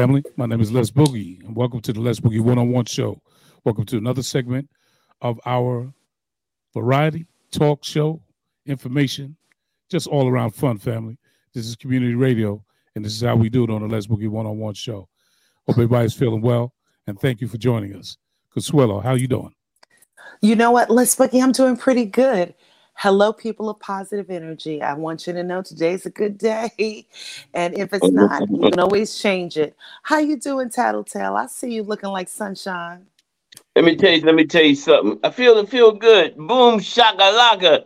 Family, my name is Les Boogie, and welcome to the Les Boogie One on One Show. Welcome to another segment of our variety talk show, information, just all around fun, family. This is community radio, and this is how we do it on the Les Boogie One on One Show. Hope everybody's feeling well, and thank you for joining us. Consuela, how you doing? You know what, Les Boogie, I'm doing pretty good. Hello, people of positive energy. I want you to know today's a good day. And if it's not, you can always change it. How you doing, Tattletale? I see you looking like sunshine. Let me tell you, let me tell you something. I feel it feel good. Boom shakalaka.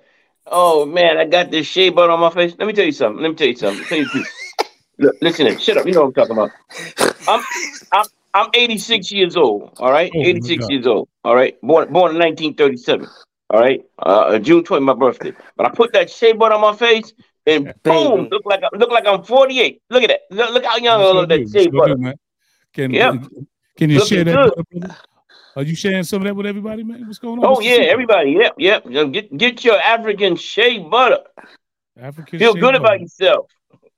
Oh man, I got this shea butter on my face. Let me tell you something. Let me tell you something. Tell you Look, listen, in. shut up. You know what I'm talking about. I'm, I'm, I'm 86 years old. All right, oh, 86 years old. All right, born born in 1937. All right, uh, June 20, my birthday. But I put that shea butter on my face, and boom, look like I, look like I'm 48. Look at that. Look, look how young I look that shea butter. Good, can, yep. can you Looking share that? Butter, Are you sharing some of that with everybody, man? What's going on? Oh yeah, everybody. Yep, yep. Get get your African shea butter. African Feel good butter. about yourself.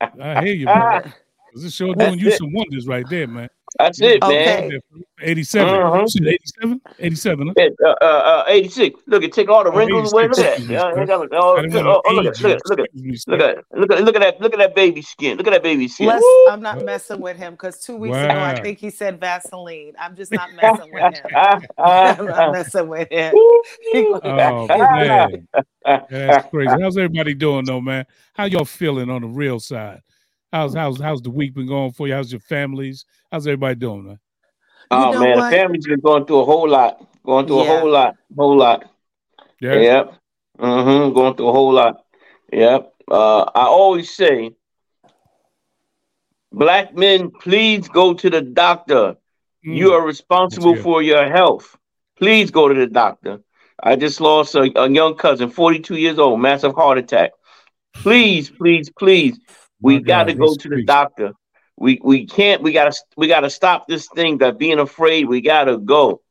I hear you, man. This show doing you some wonders right there, man. That's it, man. 87. Uh-huh. 87? 87. Huh? Uh, uh, uh, 86. Look at take all the oh, wrinkles away. Look at that. Yeah, look, oh, oh, oh, look, at, look, at, look, at, look, at, look at look at that look at that baby skin. Look at that baby skin. Les, I'm not messing with him because two weeks wow. ago I think he said Vaseline. I'm just not messing with him. I'm not messing with him. oh man. That's crazy. How's everybody doing though, man? How y'all feeling on the real side? How's how's how's the week been going for you? How's your families? How's everybody doing, man? Oh you know man, what? the family's been going through a whole lot. Going through yeah. a whole lot. Whole lot. Yeah. Yep. Mm-hmm. Going through a whole lot. Yep. Uh, I always say, black men, please go to the doctor. Mm. You are responsible for your health. Please go to the doctor. I just lost a, a young cousin, 42 years old, massive heart attack. Please, please, please we got to go to the doctor. We we can't. We gotta we gotta stop this thing by being afraid. We gotta go.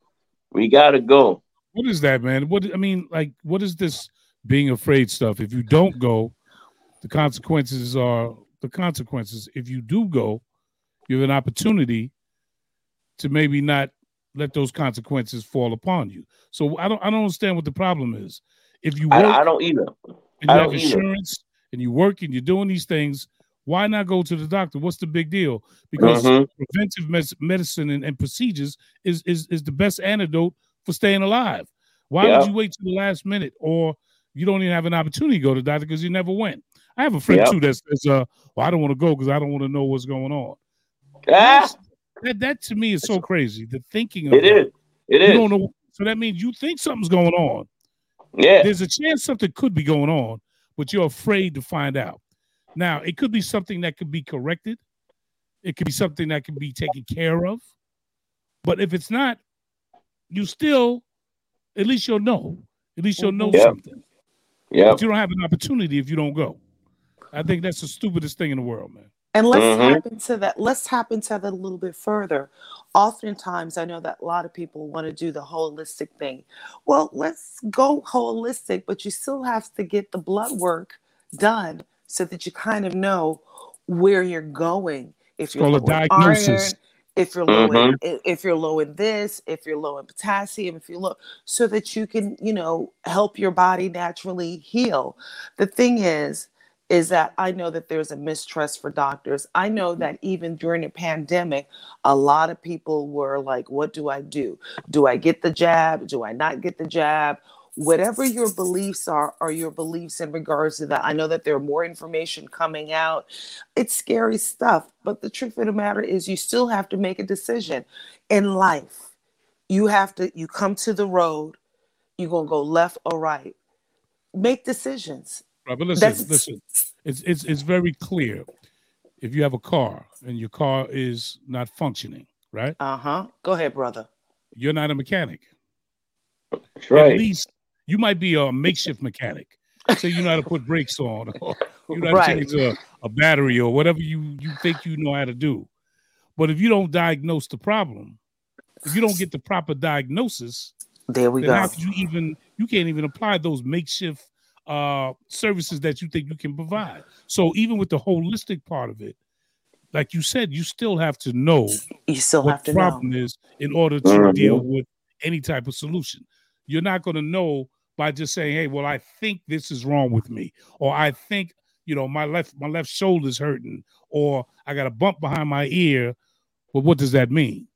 We gotta go. What is that, man? What I mean, like, what is this being afraid stuff? If you don't go, the consequences are the consequences. If you do go, you have an opportunity to maybe not let those consequences fall upon you. So I don't I don't understand what the problem is. If you work, I, I don't either. And you have insurance either. and you work and you're doing these things, why not go to the doctor? What's the big deal? Because mm-hmm. preventive mes- medicine and, and, procedures is, is is the best antidote for staying alive. Why yeah. would you wait to the last minute, or you don't even have an opportunity to go to the doctor because you never went? I have a friend yeah. too that says, uh, "Well, I don't want to go because I don't want to know what's going on." Ah. That that to me is so crazy. The thinking of it is. It you is. Don't know, so that means you think something's going on. Yeah. There's a chance something could be going on, but you're afraid to find out. Now, it could be something that could be corrected. It could be something that can be taken care of. But if it's not, you still, at least you'll know. At least you'll know yep. something. Yeah. But you don't have an opportunity if you don't go. I think that's the stupidest thing in the world, man. And let's mm-hmm. tap into that. Let's tap into that a little bit further. Oftentimes, I know that a lot of people want to do the holistic thing. Well, let's go holistic, but you still have to get the blood work done so that you kind of know where you're going. If you're low in iron, if you're low mm-hmm. in if you're low in this, if you're low in potassium, if you're low, so that you can, you know, help your body naturally heal. The thing is, is that I know that there's a mistrust for doctors. I know that even during the pandemic, a lot of people were like, What do I do? Do I get the jab? Do I not get the jab? Whatever your beliefs are are your beliefs in regards to that. I know that there are more information coming out. It's scary stuff but the truth of the matter is you still have to make a decision in life. You have to you come to the road you're going to go left or right. Make decisions. Right, but listen That's, listen. It's, it's it's very clear if you have a car and your car is not functioning right? Uh-huh. Go ahead brother. You're not a mechanic. That's right. At least you might be a makeshift mechanic. So you know how to put brakes on, or you know how right. to change a, a battery, or whatever you you think you know how to do. But if you don't diagnose the problem, if you don't get the proper diagnosis, there we then go. How could you even you can't even apply those makeshift uh services that you think you can provide. So even with the holistic part of it, like you said, you still have to know you still what have to know what the problem know. is in order to Mhm. deal with any type of solution. You're not going to know by just saying, "Hey, well, I think this is wrong with me," or "I think you know my left my left shoulder's hurting," or "I got a bump behind my ear." Well, what does that mean?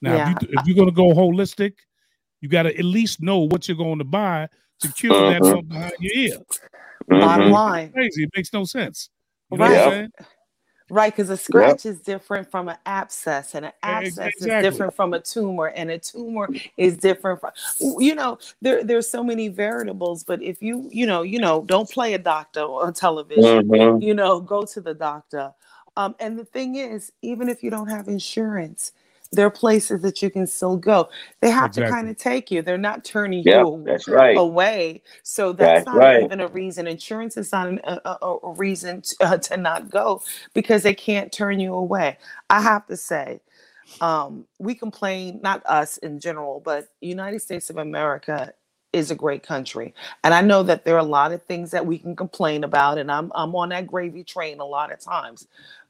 Now, Yeah. if, you, if you're going to go holistic, you got to at least know what you're going to buy to cure that Mhm. bump behind your ear. Bottom Mhm. line, Crazy, it makes no sense. You Right. Right? Because a scratch is different from an abscess, and an abscess exactly. is different from a tumor, and a tumor is different from you know. There, there's so many variables, but if you, you know, you know, don't play a doctor on television. Mhm. You know, go to the doctor. Um, and the thing is, even if you don't have insurance, there are places that you can still go. They have to kind of take you. They're not turning Yep, you that's right. away. So that's That's not right. even a reason. Insurance is not an, a, a, a reason to, uh, to not go because they can't turn you away. I have to say, um, we complain, not us in general, but United States of America is a great country. And I know that there are a lot of things that we can complain about, and I'm I'm on that gravy train a lot of times.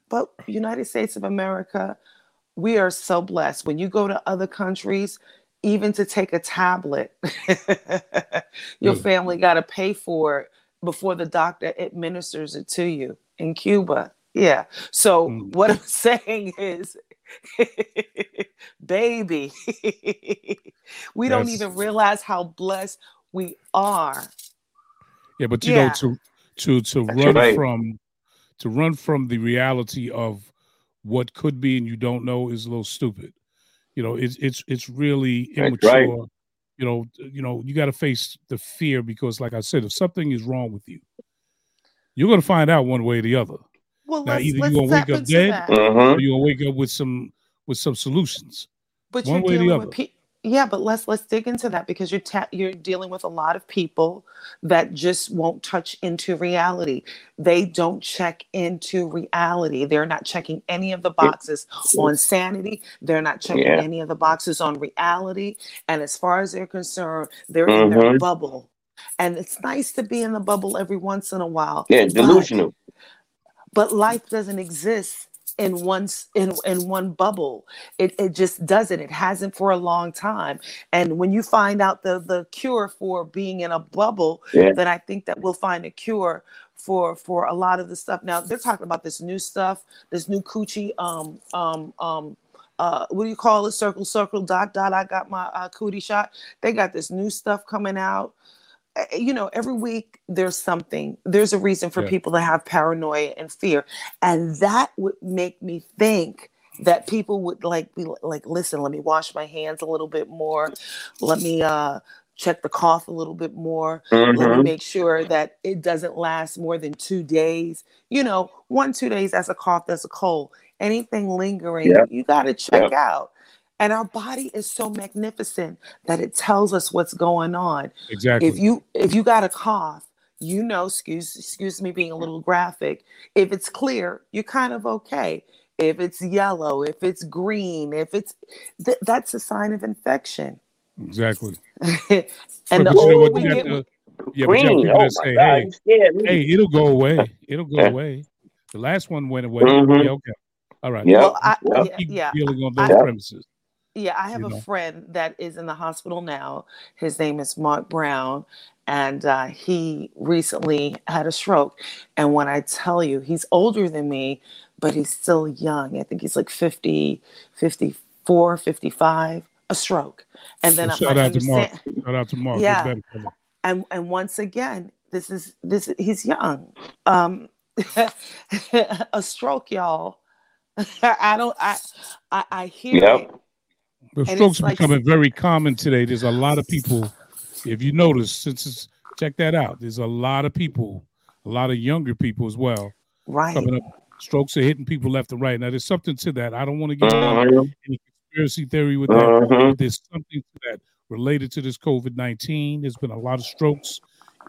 But United States of America, we are so blessed. When you go to other countries, even to take a tablet, your Really? family got to pay for it before the doctor administers it to you. In Cuba, yeah. So Mm. what I'm saying is, baby, we don't even realize how blessed we are. Yeah, but you Yeah. know, to to to That's run right. from to run from the reality of what could be and you don't know is a little stupid. You know, it's it's it's really That's immature. right. You know, you know, you got to face the fear because, like I said, if something is wrong with you, you're going to find out one way or the other. Well, Now, let's, either you let's gonna wake up dead, that. Mhm. Or you're going to wake up with some with some solutions. But One you're way or the dealing other. with pe- yeah, but let's let's dig into that because you're ta- you're dealing with a lot of people that just won't touch into reality. They don't check into reality. They're not checking any of the boxes on sanity. They're not checking Yeah. any of the boxes on reality. And as far as they're concerned, they're in their Mhm. bubble. And it's nice to be in the bubble every once in a while. Yeah, but- delusional. but life doesn't exist in one in in one bubble it, it just doesn't it hasn't for a long time and when you find out the the cure for being in a bubble Yeah. then i think that we'll find a cure for for a lot of the stuff now they're talking about this new stuff this new coochie um um um uh, what do you call it? Circle, circle, dot, dot. I got my uh, cootie shot. They got this new stuff coming out you know, every week there's something. There's a reason for Yeah. people to have paranoia and fear, and that would make me think that people would like be like, listen, let me wash my hands a little bit more. Let me uh check the cough a little bit more. Let me Mhm. make sure that it doesn't last more than two days. You know, one, two days, that's a cough, that's a cold. Anything lingering, Yep. you got to check Yep. out. And our body is so magnificent that it tells us what's going on Exactly. if you if you got a cough you know excuse excuse me being a little graphic if it's clear you're kind of okay if it's yellow if it's green if it's th- that's a sign of infection exactly. and the But you know older what? we get to- yeah, but you got Green. Oh my say, God, "Hey, you scared me. hey, it'll go away. It'll go Yeah. away." The last one went away. Mhm. Yeah, okay. All right. Yep. well I, Yep. yeah, Keep yeah dealing on I- those Yep. premises. Yeah, I have you a know. friend that is in the hospital now. His name is Mark Brown, and uh, he recently had a stroke. And when I tell you, he's older than me, but he's still young. I think he's like 50, 54, 55, a stroke. And then Well, I shout out to Mark. understand, Shout out to Mark. Yeah. and and once again, this is this he's young. Um, a stroke, y'all. I don't. I I, I hear Yep. it. But And strokes are like- becoming very common today. There's a lot of people. If you notice, since it's, check that out, there's a lot of people, a lot of younger people as well Right. coming up. Strokes are hitting people left and right. Now, there's something to that. I don't want to get into Mhm. any conspiracy theory with that. But there's something to that related to this COVID 19. There's been a lot of strokes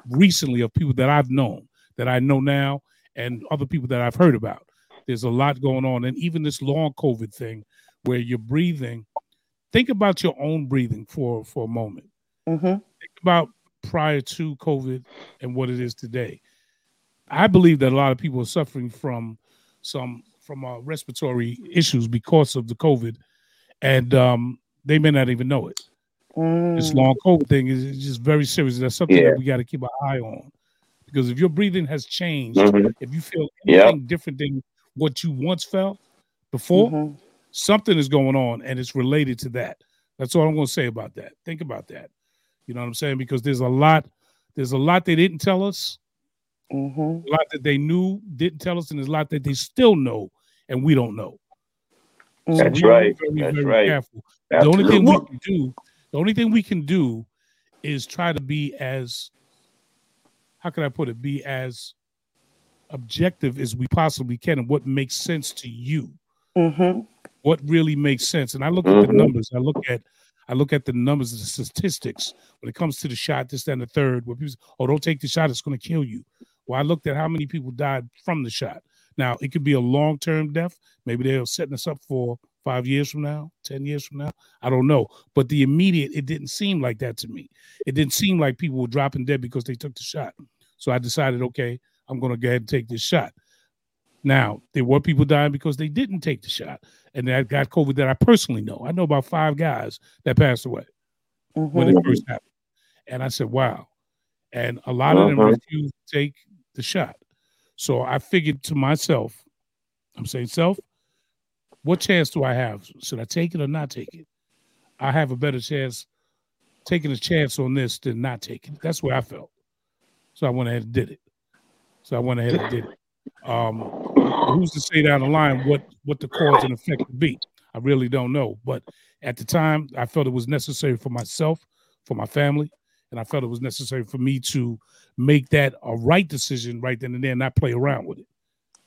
recently of people that I've known, that I know now, and other people that I've heard about. There's a lot going on. And even this long COVID thing where you're breathing, think about your own breathing for, for a moment. hmm Think about prior to COVID and what it is today. I believe that a lot of people are suffering from some from uh, respiratory issues because of the COVID, and um, they may not even know it. Mm. This long COVID thing is just very serious. That's something yeah. that we got to keep an eye on because if your breathing has changed, mm-hmm. if you feel anything yep. different than what you once felt before, mm-hmm. Something is going on and it's related to that. That's all I'm going to say about that. Think about that. You know what I'm saying? Because there's a lot, there's a lot they didn't tell us, mm-hmm. a lot that they knew didn't tell us, and there's a lot that they still know and we don't know. So That's right. Very, That's very right. Careful. The only thing we can do, the only thing we can do, is try to be as, how can I put it, be as objective as we possibly can, and what makes sense to you. Mm-hmm. What really makes sense? And I look at the mm-hmm. numbers. I look at I look at the numbers, the statistics when it comes to the shot, this, and the third, where people say, oh, don't take the shot, it's going to kill you. Well, I looked at how many people died from the shot. Now, it could be a long term death. Maybe they're setting us up for five years from now, 10 years from now. I don't know. But the immediate, it didn't seem like that to me. It didn't seem like people were dropping dead because they took the shot. So I decided, okay, I'm going to go ahead and take this shot. Now, there were people dying because they didn't take the shot and that got COVID that I personally know. I know about five guys that passed away mm-hmm. when it mm-hmm. first happened. And I said, wow. And a lot of them uh-huh. refused to take the shot. So I figured to myself, I'm saying, self, what chance do I have? Should I take it or not take it? I have a better chance taking a chance on this than not taking it. That's where I felt. So I went ahead and did it. So I went ahead and did it. Um, who's to say down the line what what the cause and effect would be? I really don't know. But at the time, I felt it was necessary for myself, for my family, and I felt it was necessary for me to make that a right decision right then and there, and not play around with it.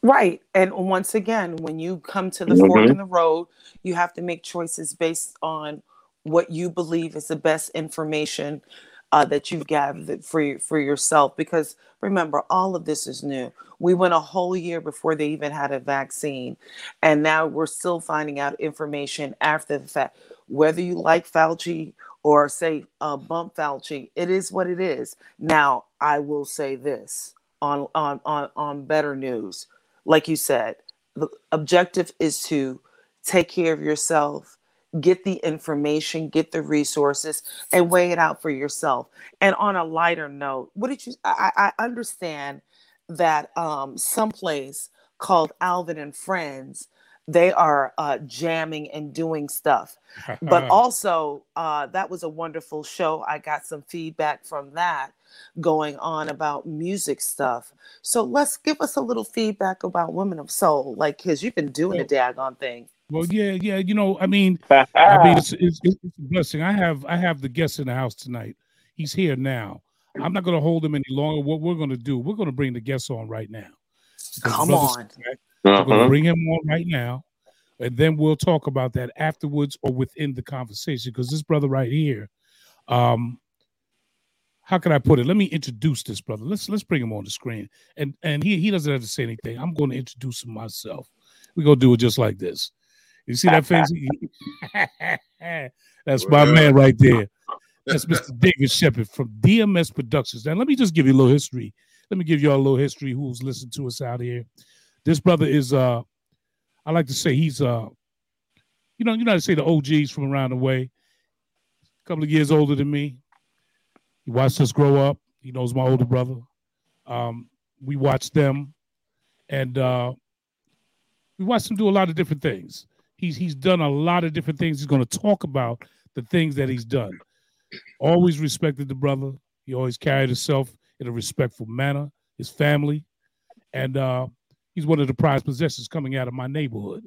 Right. And once again, when you come to the mm-hmm. fork in the road, you have to make choices based on what you believe is the best information uh, that you've gathered for for yourself. Because remember, all of this is new. We went a whole year before they even had a vaccine, and now we're still finding out information after the fact. Whether you like Fauci or say uh, bump Fauci, it is what it is. Now, I will say this on on on on better news, like you said, the objective is to take care of yourself get the information, get the resources, and weigh it out for yourself. And on a lighter note, what did you? I, I understand that um, someplace called Alvin and Friends, they are uh, jamming and doing stuff. but also, uh, that was a wonderful show. I got some feedback from that going on about music stuff. So let's give us a little feedback about Women of Soul, like because you've been doing a daggone thing. Well, yeah, yeah. You know, I mean, I mean, it's, it's, it's, a blessing. I have I have the guest in the house tonight. He's here now. I'm not going to hold him any longer. What we're going to do, we're going to bring the guest on right now. Come on. We're uh-huh. going to bring him on right now, and then we'll talk about that afterwards or within the conversation. Because this brother right here, um, how can I put it? Let me introduce this brother. Let's let's bring him on the screen, and and he he doesn't have to say anything. I'm going to introduce him myself. We're gonna do it just like this. You see that face? That's my man right there. That's Mr. David Sheppard from DMS Productions. Now, let me just give you a little history. Let me give you all a little history who's listening to us out here. This brother is uh I like to say he's uh you know, you know to say the OGs from around the way. A couple of years older than me. He watched us grow up. He knows my older brother. Um, we watched them and uh we watched him do a lot of different things. He's he's done a lot of different things. He's going to talk about the things that he's done. Always respected the brother. He always carried himself in a respectful manner. His family, and uh, he's one of the prized possessions coming out of my neighborhood.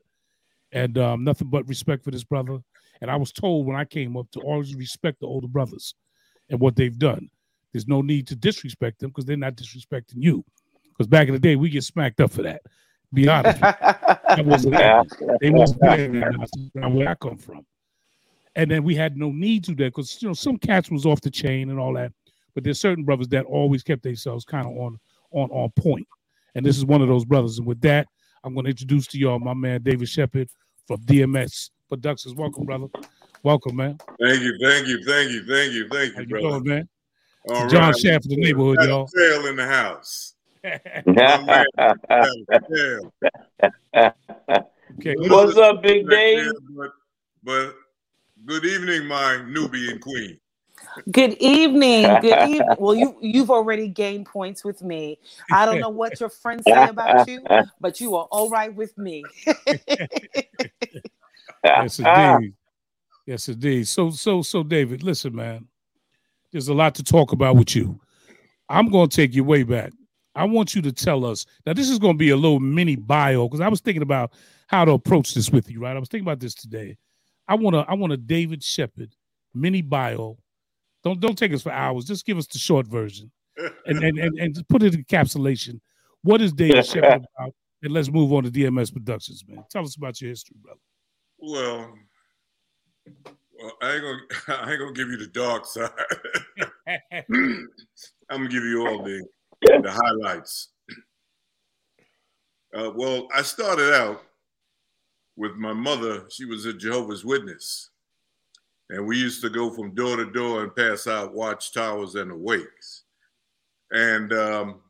And um, nothing but respect for this brother. And I was told when I came up to always respect the older brothers and what they've done. There's no need to disrespect them because they're not disrespecting you. Because back in the day, we get smacked up for that. Be honest. that wasn't They wasn't where I come from. And then we had no need to that because you know some cats was off the chain and all that. But there's certain brothers that always kept themselves kind of on on on point. And this is one of those brothers. And with that, I'm going to introduce to y'all my man David Sheppard from DMS Productions. Welcome, brother. Welcome, man. Thank you, thank you, thank you, thank you, thank you, How you brother. Doing, man? All John right. Shaft of the neighborhood, y'all. Sale in the house. Okay. What's up, Big Dave? But, but good evening, my Nubian queen. Good evening. Good evening. Well, you you've already gained points with me. I don't know what your friends say about you, but you are all right with me. yes, indeed. Yes, indeed. So, so, so, David, listen, man. There's a lot to talk about with you. I'm going to take you way back. I want you to tell us now. This is going to be a little mini bio because I was thinking about how to approach this with you. Right, I was thinking about this today. I want to. I want a David Sheppard mini bio don't don't take us for hours. Just give us the short version, and and and, and put it in encapsulation. What is David Sheppard about? And let's move on to DMS Productions, man. Tell us about your history, brother. Well, well I ain't gonna I ain't gonna give you the dark side. I'm gonna give you all the the highlights. Uh, well, I started out with my mother. She was a Jehovah's Witness. And we used to go from door to door and pass out watchtowers and awakes. And um,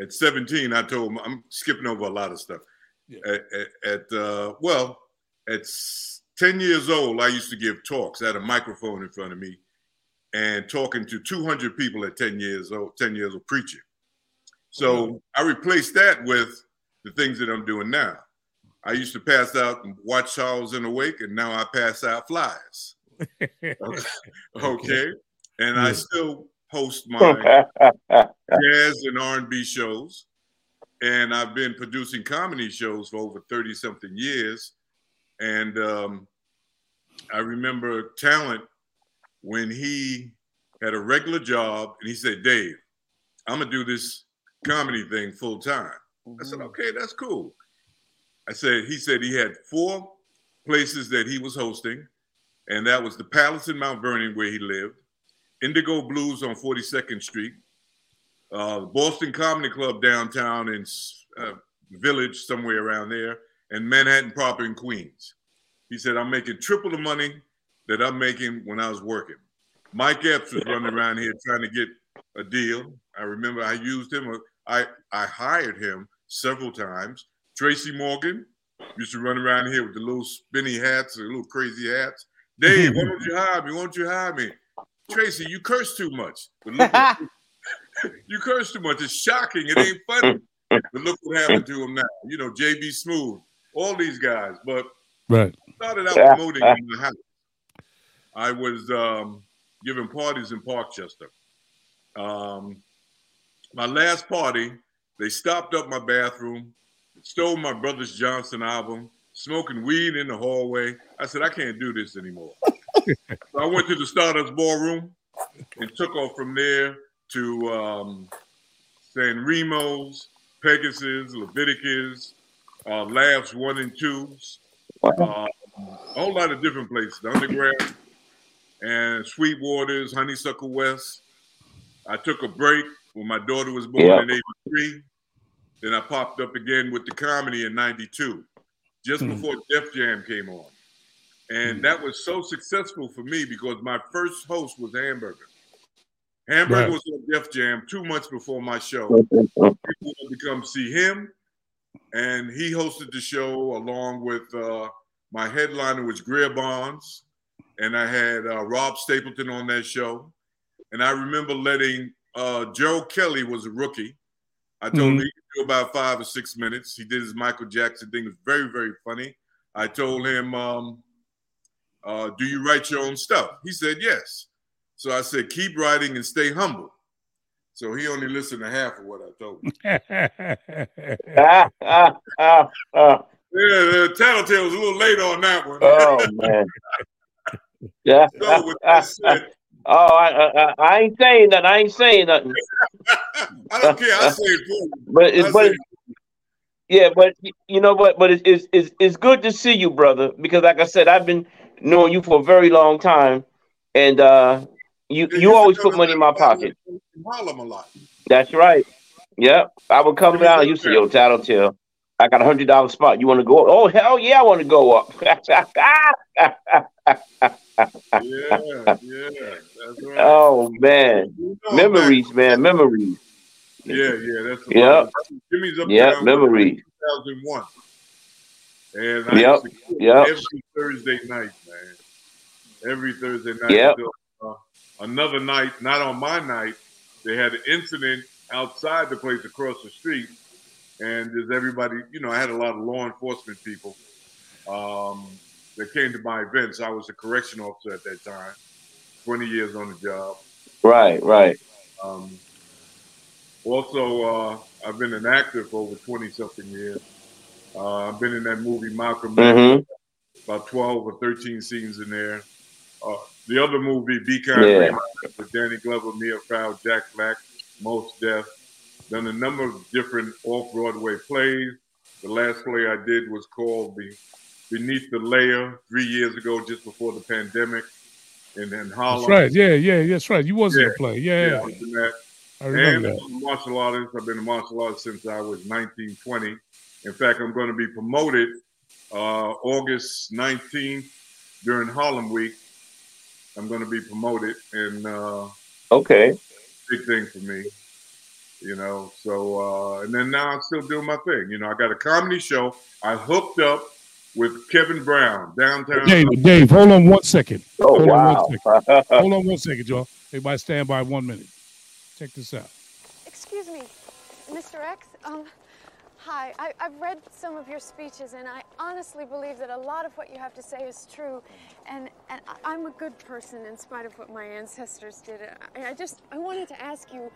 at 17, I told him, I'm skipping over a lot of stuff. Yeah. At, at, at uh, well, at 10 years old, I used to give talks. I had a microphone in front of me and talking to 200 people at 10 years old, 10 years of preaching. So mm-hmm. I replaced that with the things that I'm doing now. I used to pass out watchtowers and awake, and now I pass out flyers. okay. And I still host my jazz and R&B shows. And I've been producing comedy shows for over 30 something years. And um, I remember Talent when he had a regular job and he said, Dave, I'm going to do this comedy thing full time. I said, mm-hmm. okay, that's cool. I said, he said he had four places that he was hosting and that was the Palace in Mount Vernon where he lived, Indigo Blues on 42nd Street, uh, Boston Comedy Club downtown in uh, Village, somewhere around there, and Manhattan Proper in Queens. He said, I'm making triple the money that I'm making when I was working. Mike Epps was running around here trying to get a deal. I remember I used him. I, I hired him several times. Tracy Morgan used to run around here with the little spinny hats, the little crazy hats. Dave, why don't you hire me? Why don't you hire me? Tracy, you curse too much. Look, you curse too much. It's shocking. It ain't funny. But look what happened to him now. You know, JB Smoove, all these guys. But right. started out promoting in the house. I was um, giving parties in Parkchester. Um, my last party, they stopped up my bathroom, stole my Brothers Johnson album, smoking weed in the hallway. I said, I can't do this anymore. so I went to the Stardust Ballroom and took off from there to um, San Remo's, Pegasus, Leviticus, uh, Labs 1 and 2s, uh, a whole lot of different places, Underground, and Sweetwaters, Honeysuckle West. I took a break when my daughter was born in 83. Then I popped up again with the comedy in 92 just mm. before Def Jam came on. And mm. that was so successful for me because my first host was Hamburger. Hamburger was on Def Jam two months before my show. People would come see him, and he hosted the show along with uh, my headliner was Greer Barnes, and I had uh, Rob Stapleton on that show. And I remember letting uh, Joe Kelly was a rookie. I told mm-hmm. him he could do about five or six minutes. He did his Michael Jackson thing. It was very, very funny. I told him, um, uh, do you write your own stuff? He said, yes. So I said, keep writing and stay humble. So he only listened to half of what I told him. yeah, the tattletale was a little late on that one. Oh, man. yeah. so with that said, Oh, I, I, I, ain't saying that. I ain't saying nothing. I don't care. I say it. But it's, but it's, yeah, but you know what? But it's, it's it's it's good to see you, brother. Because like I said, I've been knowing you for a very long time, and uh, you you, you always put money in my pocket. Harlem a lot. That's right. Yep, I would come down. You see your tattletale. I got a hundred dollar spot. You want to go? Up? Oh hell yeah, I want to go up. yeah, yeah. Right. Oh man, you know, memories, man. man, memories. Yeah, yeah, that's yep. Jimmy's up yep, memory. 2001. And I yep, yep. every Thursday night, man. Every Thursday night. Yep. uh, another night, not on my night, they had an incident outside the place across the street. And there's everybody, you know, I had a lot of law enforcement people um, that came to my events. I was a correction officer at that time, 20 years on the job. Right, right. Um, also, uh, I've been an actor for over 20 something years. Uh, I've been in that movie Malcolm mm-hmm. about 12 or 13 scenes in there. Uh, the other movie, Be Kind yeah. with Danny Glover, Mia Farrow, Jack Black, Mos Def. Done a number of different off-Broadway plays. The last play I did was called the Beneath the Layer three years ago, just before the pandemic, in, then Harlem. That's right. Yeah, yeah, that's right. You was yeah. in the play. Yeah, yeah. I remember and that. I'm a martial artist. I've been a martial artist since I was 19, 20. In fact, I'm going to be promoted uh, August 19th during Harlem Week. I'm going to be promoted, and uh, okay, big thing for me, you know. So, uh, and then now I'm still doing my thing. You know, I got a comedy show. I hooked up with Kevin Brown downtown. Dave, Dave, hold on one second. Oh hold wow! On one second. hold on one second, y'all. Everybody, stand by one minute. Check this out. Excuse me, Mr. X. Um, hi. I, I've read some of your speeches, and I honestly believe that a lot of what you have to say is true. And and I'm a good person in spite of what my ancestors did. I, I just I wanted to ask you.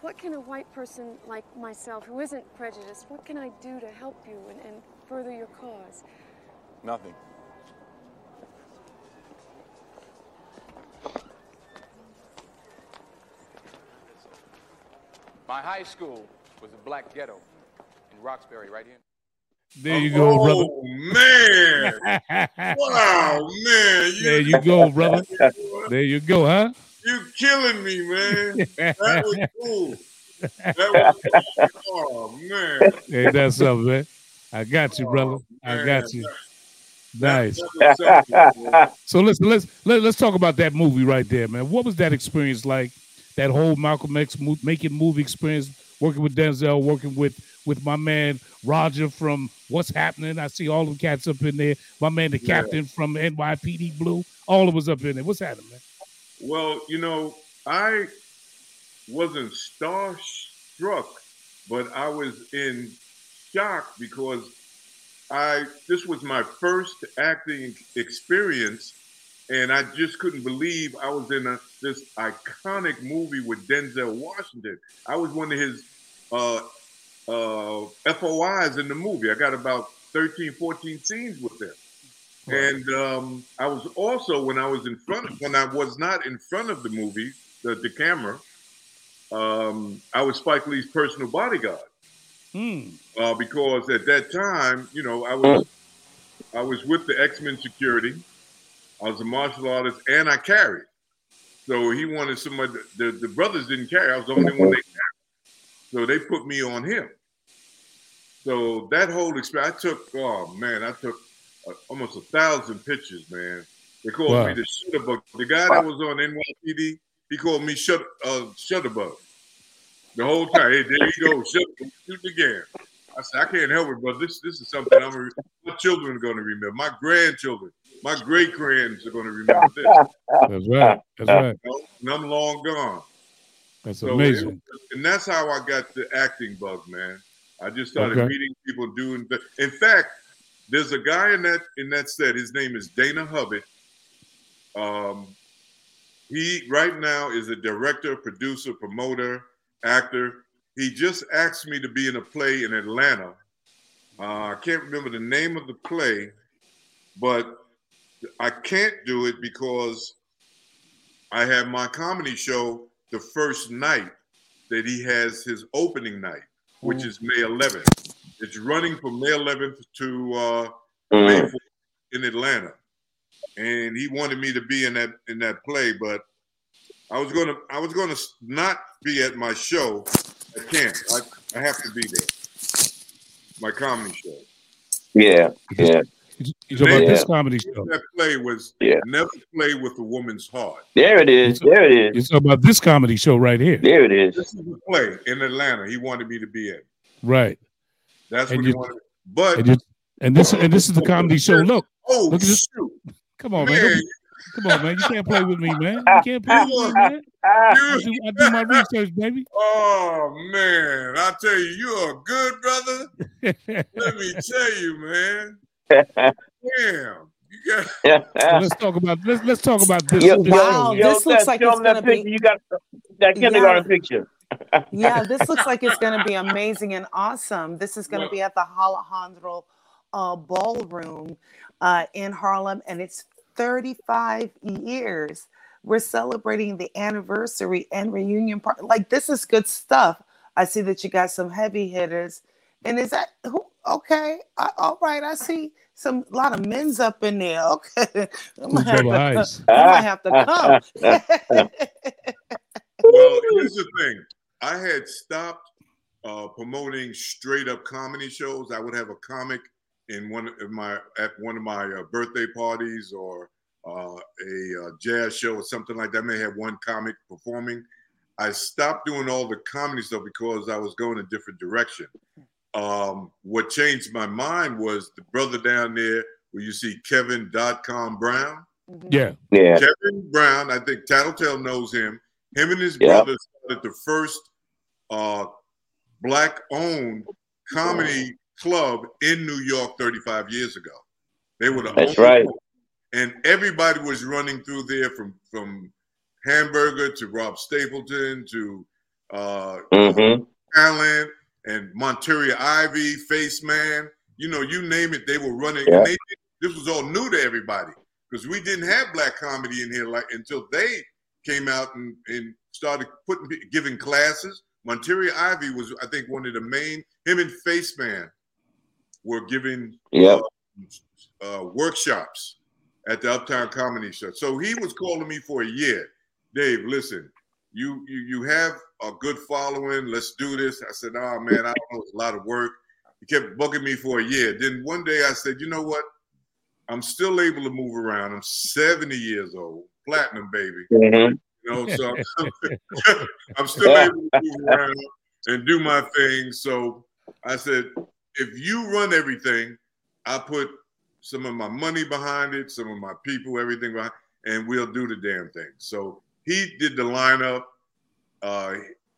What can a white person like myself, who isn't prejudiced, what can I do to help you and, and further your cause? Nothing. My high school was a black ghetto in Roxbury, right here. There you go, oh, brother. man. wow, man. You, there you go, brother. There you go, huh? You killing me, man. That was cool. That was cool. Oh, man. Hey, that's up, man. I got you, brother. Oh, I got you. Nice. so let's let's let, let's talk about that movie right there, man. What was that experience like? That whole Malcolm X mo- making movie experience, working with Denzel, working with with my man Roger from What's Happening. I see all the cats up in there. My man, the yeah. captain from NYPD Blue. All of us up in there. What's happening, man? Well, you know, I wasn't starstruck, but I was in shock because I this was my first acting experience, and I just couldn't believe I was in a this iconic movie with Denzel Washington. I was one of his uh, uh, FOIs in the movie. I got about 13, 14 scenes with him. And um, I was also when I was in front of, when I was not in front of the movie, the, the camera, um, I was Spike Lee's personal bodyguard. Hmm. Uh, because at that time, you know, I was I was with the X Men security. I was a martial artist, and I carried. So he wanted somebody. The, the brothers didn't carry. I was the only one they carried. So they put me on him. So that whole experience, I took. Oh man, I took uh, almost a thousand pictures, man. They called wow. me the Shutterbug. The guy that was on NYPD, he called me Shut uh, Shutterbug the whole time. Hey, there you go, shoot, shoot again. I said, I can't help it, but this this is something I'm my children are going to remember. My grandchildren, my great grands are going to remember this. That's right. That's right. And I'm long gone. That's so amazing. It, and that's how I got the acting bug, man. I just started okay. meeting people doing. The, in fact, there's a guy in that in that set. His name is Dana Hubbard. Um, he right now is a director, producer, promoter actor. He just asked me to be in a play in Atlanta. Uh, I can't remember the name of the play, but I can't do it because I have my comedy show the first night that he has his opening night, which is May 11th. It's running from May 11th to uh, May 4th in Atlanta, and he wanted me to be in that in that play, but I was gonna I was gonna not be at my show. I can't. I, I have to be there. My comedy show. Yeah, yeah. You, you talking about Yeah. this comedy show? That play was Yeah. never play with a woman's heart. There it is. There it is. You is. about this comedy show right here? There it is. This is the play in Atlanta. He wanted me to be in. Right. That's And what he you- wanted. But And, you, and this and this is the comedy show. Look, oh look at this- shoot, come on, man. man, Don't- Come on, man. You can't play with me, man. You can't play with me, man. I you, do, I do my research, baby. oh man, I tell you, you're a good brother. Let me tell you, man. Damn, you got So let's talk about let's let's talk about this. Yo, this Wow, show. this looks like it's that gonna be- You got that kindergarten picture. yeah, this looks like it's going to be amazing and awesome. This is going to Well- be at the Alhambra uh, Ballroom uh, in Harlem, and it's 35 years. We're celebrating the anniversary and reunion part. Like this is good stuff. I see that you got some heavy hitters, and is that who? Okay, I, all right. I see some a lot of men's up in there. Okay, I'm gonna have to, Ice. I might have to come. well, here's the thing. I had stopped uh, promoting straight up comedy shows. I would have a comic in one of my at one of my uh, birthday parties or uh, a uh, jazz show or something like that. I may have one comic performing. I stopped doing all the comedy stuff because I was going a different direction. Um, what changed my mind was the brother down there where you see Kevin Dotcom Brown. Yeah. Yeah. Kevin Brown, I think Tattletale knows him. Him and his Yeah. brother started the first uh, black-owned comedy club in New York 35 years ago. They were the That's only right. one. and everybody was running through there from from Hamburger to Rob Stapleton to uh, Mm-hmm. Allen and Monteria Ivy, Face Man. You know, you name it, they were running. Yeah. And they, this was all new to everybody because we didn't have black comedy in here like until they came out and, and started putting giving classes. Monteria Ivy was, I think, one of the main. Him and Face Man were giving Yep. uh, workshops at the Uptown Comedy Show. So he was calling me for a year. Dave, listen, you you you have a good following. Let's do this. I said, oh man, I don't know, it's a lot of work. He kept booking me for a year. Then one day I said, you know what? I'm still able to move around. I'm 70 years old, platinum baby. Mm-hmm. You know, so I'm still able to move around and do my thing. So I said, if you run everything, I put some of my money behind it, some of my people, everything behind, and we'll do the damn thing. So he did the lineup. Uh,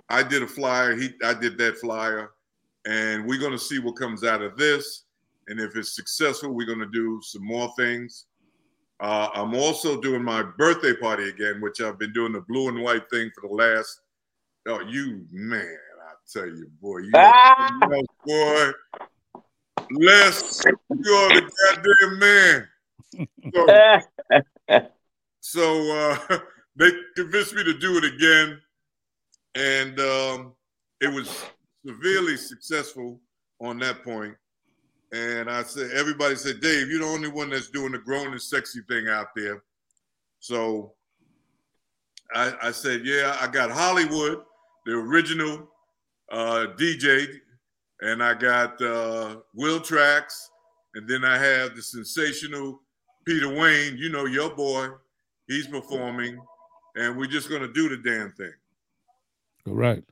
I did a flyer. He, I did that flyer, and we're gonna see what comes out of this. And if it's successful, we're gonna do some more things. Uh, I'm also doing my birthday party again, which I've been doing the blue and white thing for the last. Oh, you man, I tell you, boy, you Ah! know, boy. Les, you're the goddamn man. So, so uh, they convinced me to do it again, and um, it was severely successful on that point. And I said, everybody said, Dave, you're the only one that's doing the grown and sexy thing out there. So I, I said, yeah, I got Hollywood, the original uh, DJ, and I got uh, Will Tracks, and then I have the sensational Peter Wayne. You know your boy, he's performing, and we're just gonna do the damn thing. All right.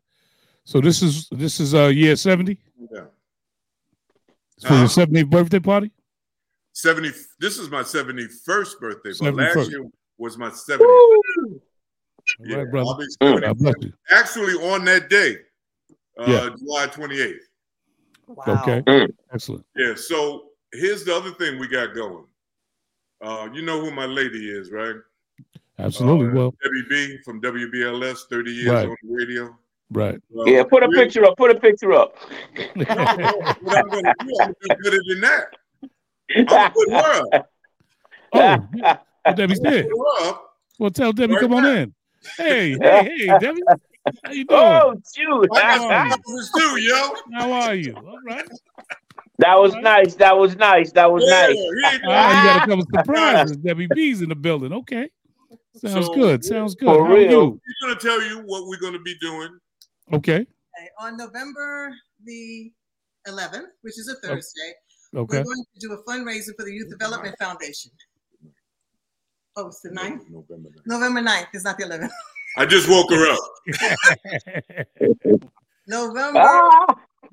So this is this is uh year 70 Yeah, for your Uh-huh. 70th birthday party? seventy. This is my seventy-first birthday, but 71st. last year was my 70th. Yeah, right, brother. I'll be. 70 God bless you. Actually, on that day, uh, Yeah. July twenty-eighth. Wow. Okay. Mm. Excellent. Yeah. So here's the other thing we got going. Uh, you know who my lady is, right? Absolutely. Uh, well, Debbie B from WBLS, 30 years Right. on the radio. right. Uh, Yeah, put a picture up. Put a picture up. What I'm gonna do, I'm gonna do better than that. I'm gonna put her up. Oh, what Debbie said. Put. Well, tell Debbie, Right come on now. in. Hey, hey, hey, Debbie. How you doing? oh, shoot. I got Oh. too, yo. How are you? All right. that was nice. That was nice. That was Yeah, nice. he ain't Ah, you got a couple surprises. Debbie B's in the building. Okay. Sounds So- good. Sounds good. For How are real. you? He's gonna tell you what we're gonna be doing. Okay. Okay, on November the 11th, which is a Thursday, Okay. We're going to do a fundraiser for the Youth Development Foundation. Oh, it's the 9th? November 9th. November 9th. It's not the 11th. I just woke her up. November Ah,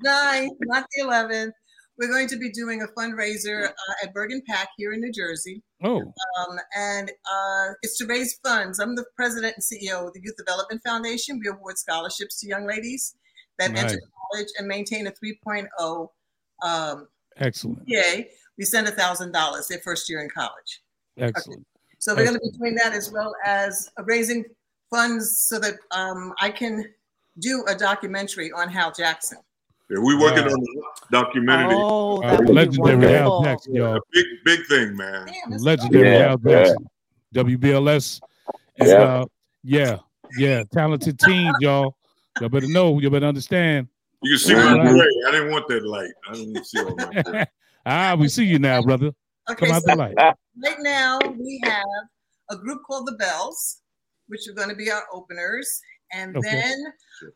9th, not the 11th. We're going to be doing a fundraiser uh, at Bergen PAC here in New Jersey. oh, Um, and uh, it's to raise funds. I'm the president and CEO of the Youth Development Foundation. We award scholarships to young ladies that Nice. enter college and maintain a 3.0 um, excellent, Yay. We send $1,000 their first year in college. excellent. So we're going to be doing that as well as raising funds so that um, I can do a documentary on Hal Jackson. Yeah, we working Wow. on a documentary. Oh, Uh, that would be legendary Hal. Jackson, y'all. Big big thing, man. Damn, Legendary Yeah, Hal yeah. Jackson. WBLS. And, Yeah. uh, yeah, yeah. Talented team, y'all. Y'all better know. Y'all better understand. You can see Yeah. my gray. I didn't want that light. I didn't want to see all that. gray. ah, we see you now, brother. Okay, Come out so the light. right now we have a group called the Bells, which are going to be our openers. And Okay. then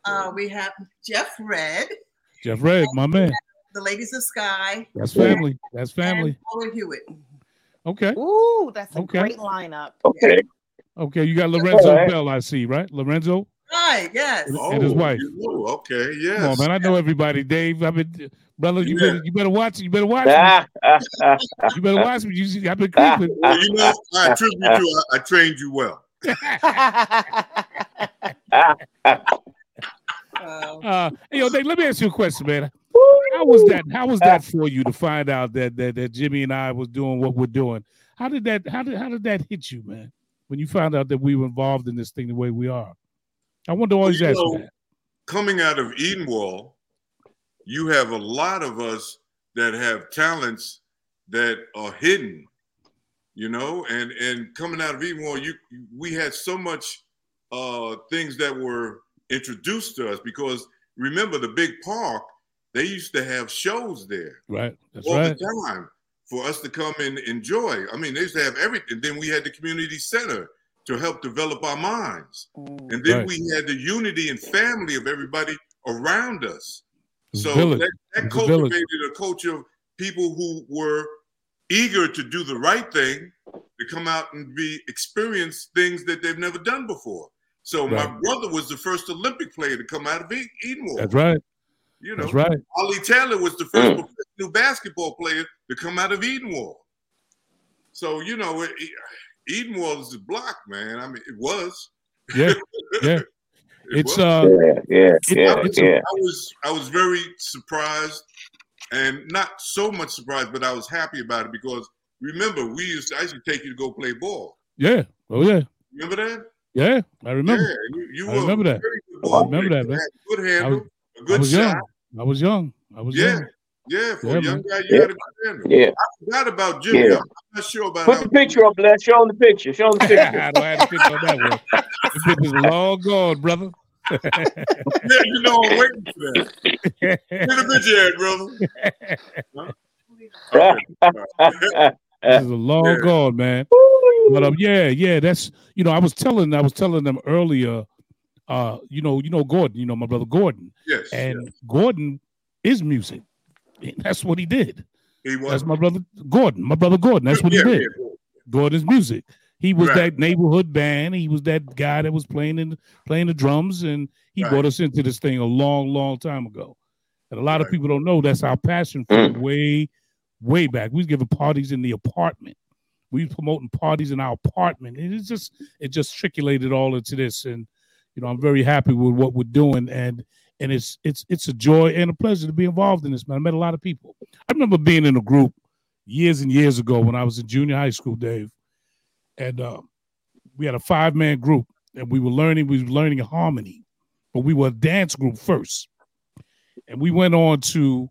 uh, we have Jeff Redd, Jeff Redd, my man. the Ladies of Skyy, That's family. That's family. and Howard Hewitt. Okay. Ooh, that's a Okay. great lineup. okay. Okay. You got Lorenzo All right. Bell, I see, right? Lorenzo? Right, yes. And his wife. you okay, yes. Come on, man. I know everybody. Dave, I mean, brother, you better you better watch it. You better watch me. Ah, ah, ah, You better watch me. You see, I've been creeping. Well, you know, I attribute you. I, I trained you well. Uh, hey, yo, Dave, let me ask you a question, man. How was that? How was that for you to find out that that, that Jimmy and I was doing what we're doing? How did that? How did how did that hit you, man? When you found out that we were involved in this thing the way we are, I wonder always You ask know, you that. Coming out of Edenwald, you have a lot of us that have talents that are hidden, you know, and and coming out of Edenwald, you we had so much uh things that were introduced to us because remember the big park, they used to have shows there. Right. That's all right. the time for us to come and enjoy. I mean, they used to have everything. Then we had the community center to help develop our minds. Mm. And then Right. we had the unity and family of everybody around us. So village. that, that It's a village. cultivated a culture of people who were eager to do the right thing, to come out and be experience things that they've never done before. So my brother was the first Olympic player to come out of E- Edenwald. That's right. You know, That's right. Ollie Taylor was the first Mm. professional basketball player to come out of Edenwald. So you know, it, Edenwald is a block, man. I mean, it was. Yeah. Yeah. It It's was. uh. yeah, yeah, yeah, it's yeah. I was I was very surprised, and not so much surprised, but I was happy about it because remember we used to, I used to take you to go play ball. Yeah. Oh yeah. Remember that? Yeah. I remember. Yeah, you, you I were remember that. very I remember that, man. You had Good handle, a I good was shot. young. I was young. I was Yeah, young. yeah. For Yeah, a young man. guy, you Yeah. had a good handle. Yeah. I forgot about Jimmy. Yeah. I'm not sure about Put how the picture up, Les. Show him the picture. Show him the picture. I don't have to picture on that one. The picture's long gone, brother. Yeah, you know, I'm waiting for that. Get the picture, Ed, brother. Huh? This is a long Yeah. gone, man. But um, yeah, yeah, that's you know, I was telling, I was telling them earlier, uh, you know, you know Gordon, you know my brother Gordon, yes, and yes. Gordon is music. That's what he did. he was. That's my brother Gordon, my brother Gordon. That's what he did. yeah. Gordon's music. He was Right. that neighborhood band. He was that guy that was playing in playing the drums, and he Right. brought us into this thing a long, long time ago. And a lot of people don't know that's our passion from mm. way, way back. We was giving parties in the apartment. We was promoting parties in our apartment. And it's just it just circulated all into this. And you know, I'm very happy with what we're doing. And and it's it's it's a joy and a pleasure to be involved in this, man. I met a lot of people. I remember being in a group years and years ago when I was in junior high school, Dave and uh, we had a five man group, and we were learning. We were learning harmony, but we were a dance group first, and we went on to.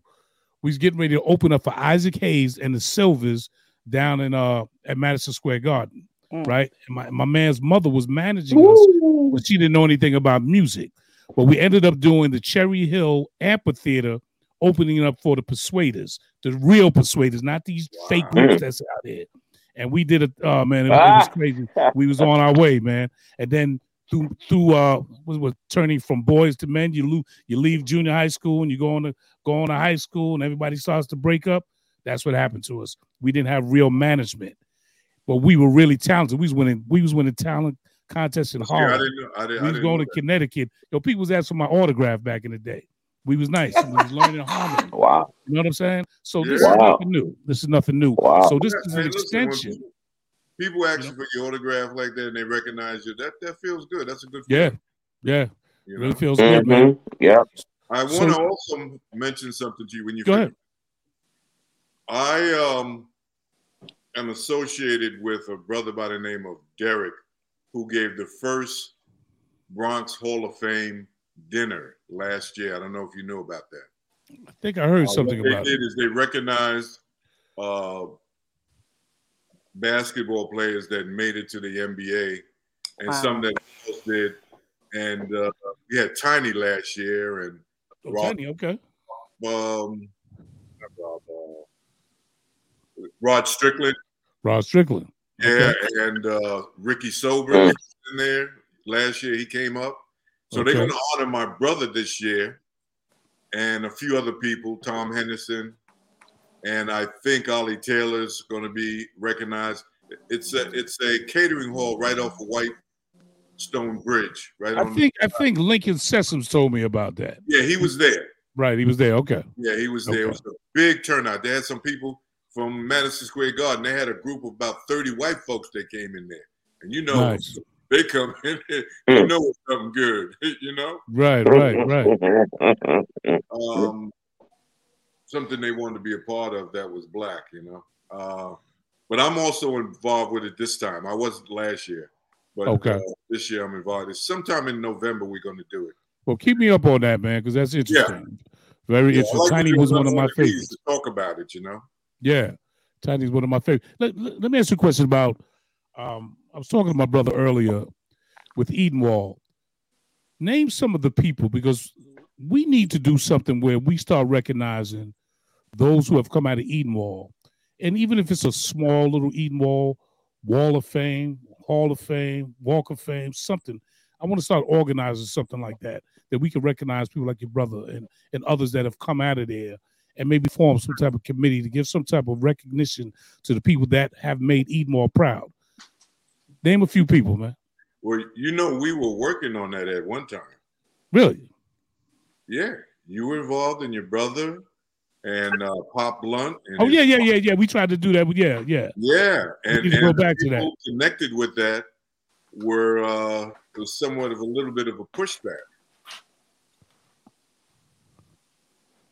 We was getting ready to open up for Isaac Hayes and the Sylvers down in uh at Madison Square Garden, Mm. right? And my my man's mother was managing us, but she didn't know anything about music. But we ended up doing the Cherry Hill Amphitheater, opening it up for the Persuaders, the real Persuaders, not these fake groups that's out there. And we did it. Oh man, it, was- it was Ah. crazy. We was on our way, man. And then through through uh was was turning from boys to men. You lose, you leave junior high school and you go on to go on to high school, and everybody starts to break up. That's what happened to us. We didn't have real management, but we were really talented. We was winning. We was winning talent contests in Harlem. Yeah, I didn't know. I didn't, we I was didn't going know to that. Connecticut. Yo, people was asking my autograph back in the day. We was nice. We was learning harmony. Wow. You know what I'm saying? So this Yeah. is Wow. nothing new. This is nothing new. Wow. So this Yeah, is hey, an listen, extension. People ask You you for your autograph like that and they recognize you. That that feels good. That's a good Yeah, feeling. yeah. You Really know? feels good, man. Yeah. I want So- to also mention something to you when you Go finish. ahead. I um am associated with a brother by the name of Derek, who gave the first Bronx Hall of Fame dinner last year. I don't know if you knew about that. I think I heard Uh, something what they about did it. is they recognized uh, basketball players that made it to the NBA, and Wow. some that else did. And uh, we had Tiny last year, and Oh, Rob- Tiny, okay. um, Rob, uh, Rod Strickland, Rod Strickland. yeah, and uh, Ricky Sobers was in there last year. He came up, so they're going to honor my brother this year, and a few other people, Tom Henderson, and I think Ollie Taylor's going to be recognized. It's a it's a catering hall right off of White Stone Bridge, right I think I think Lincoln Sessoms told me about that. yeah, he was there. Right, he was there. Okay. Yeah, he was there. It was a big turnout. They had some people from Madison Square Garden. They had a group of about 30 white folks that came in there. And you know, Nice. They come in there, you know it's something good, you know? Right, right, right. Um, something they wanted to be a part of that was black, you know? Uh, but I'm also involved with it this time. I wasn't last year, but Okay. uh, this year I'm involved. It's sometime in November we're going to do it. Well, keep me up on that, man, because that's interesting. Very Yeah, I interesting. like Tiny was one of my on the knees favorites. to Talk about it, you know? Yeah, Tiny's one of my favorites. Let, let, let me ask you a question about. Um, I was talking to my brother earlier with Edenwald. Name some of the people because we need to do something where we start recognizing those who have come out of Edenwald, and even if it's a small little Edenwald Wall of Fame, Hall of Fame, Walk of Fame, something. I want to start organizing something like that that we can recognize people like your brother and and others that have come out of there and maybe form some type of committee to give some type of recognition to the people that have made Edenmore proud. Name a few people, man. Well, you know, we were working on that at one time. Really? Yeah, you were involved, and your brother, and uh, Pop Blunt. And Oh yeah, yeah, yeah, yeah. We tried to do that. Yeah, yeah. yeah. And, go and the back to that. people Connected with that were uh, was somewhat of a little bit of a pushback.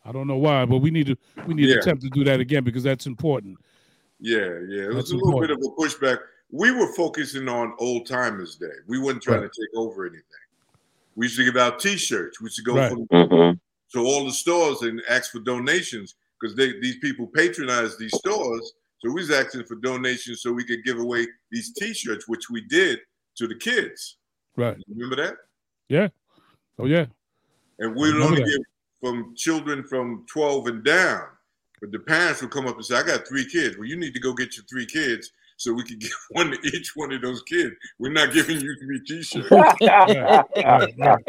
I don't know why, but we need to we need Yeah. to attempt to do that again because that's important. Yeah, yeah. It was That's a little important. bit of a pushback. We were focusing on Old Timers Day. We weren't trying Right. to take over anything. We used to give out T-shirts. We used to go Right. from Mhm. to all the stores and ask for donations because these people patronize these stores. So we was asking for donations so we could give away these T-shirts, which we did to the kids. Right. Remember that? Yeah. Oh yeah. And we would only that. give from children from 12 and down. But the parents would come up and say, I got three kids. Well, you need to go get your three kids so we could give one to each one of those kids. We're not giving you three t-shirts. Right, right, right.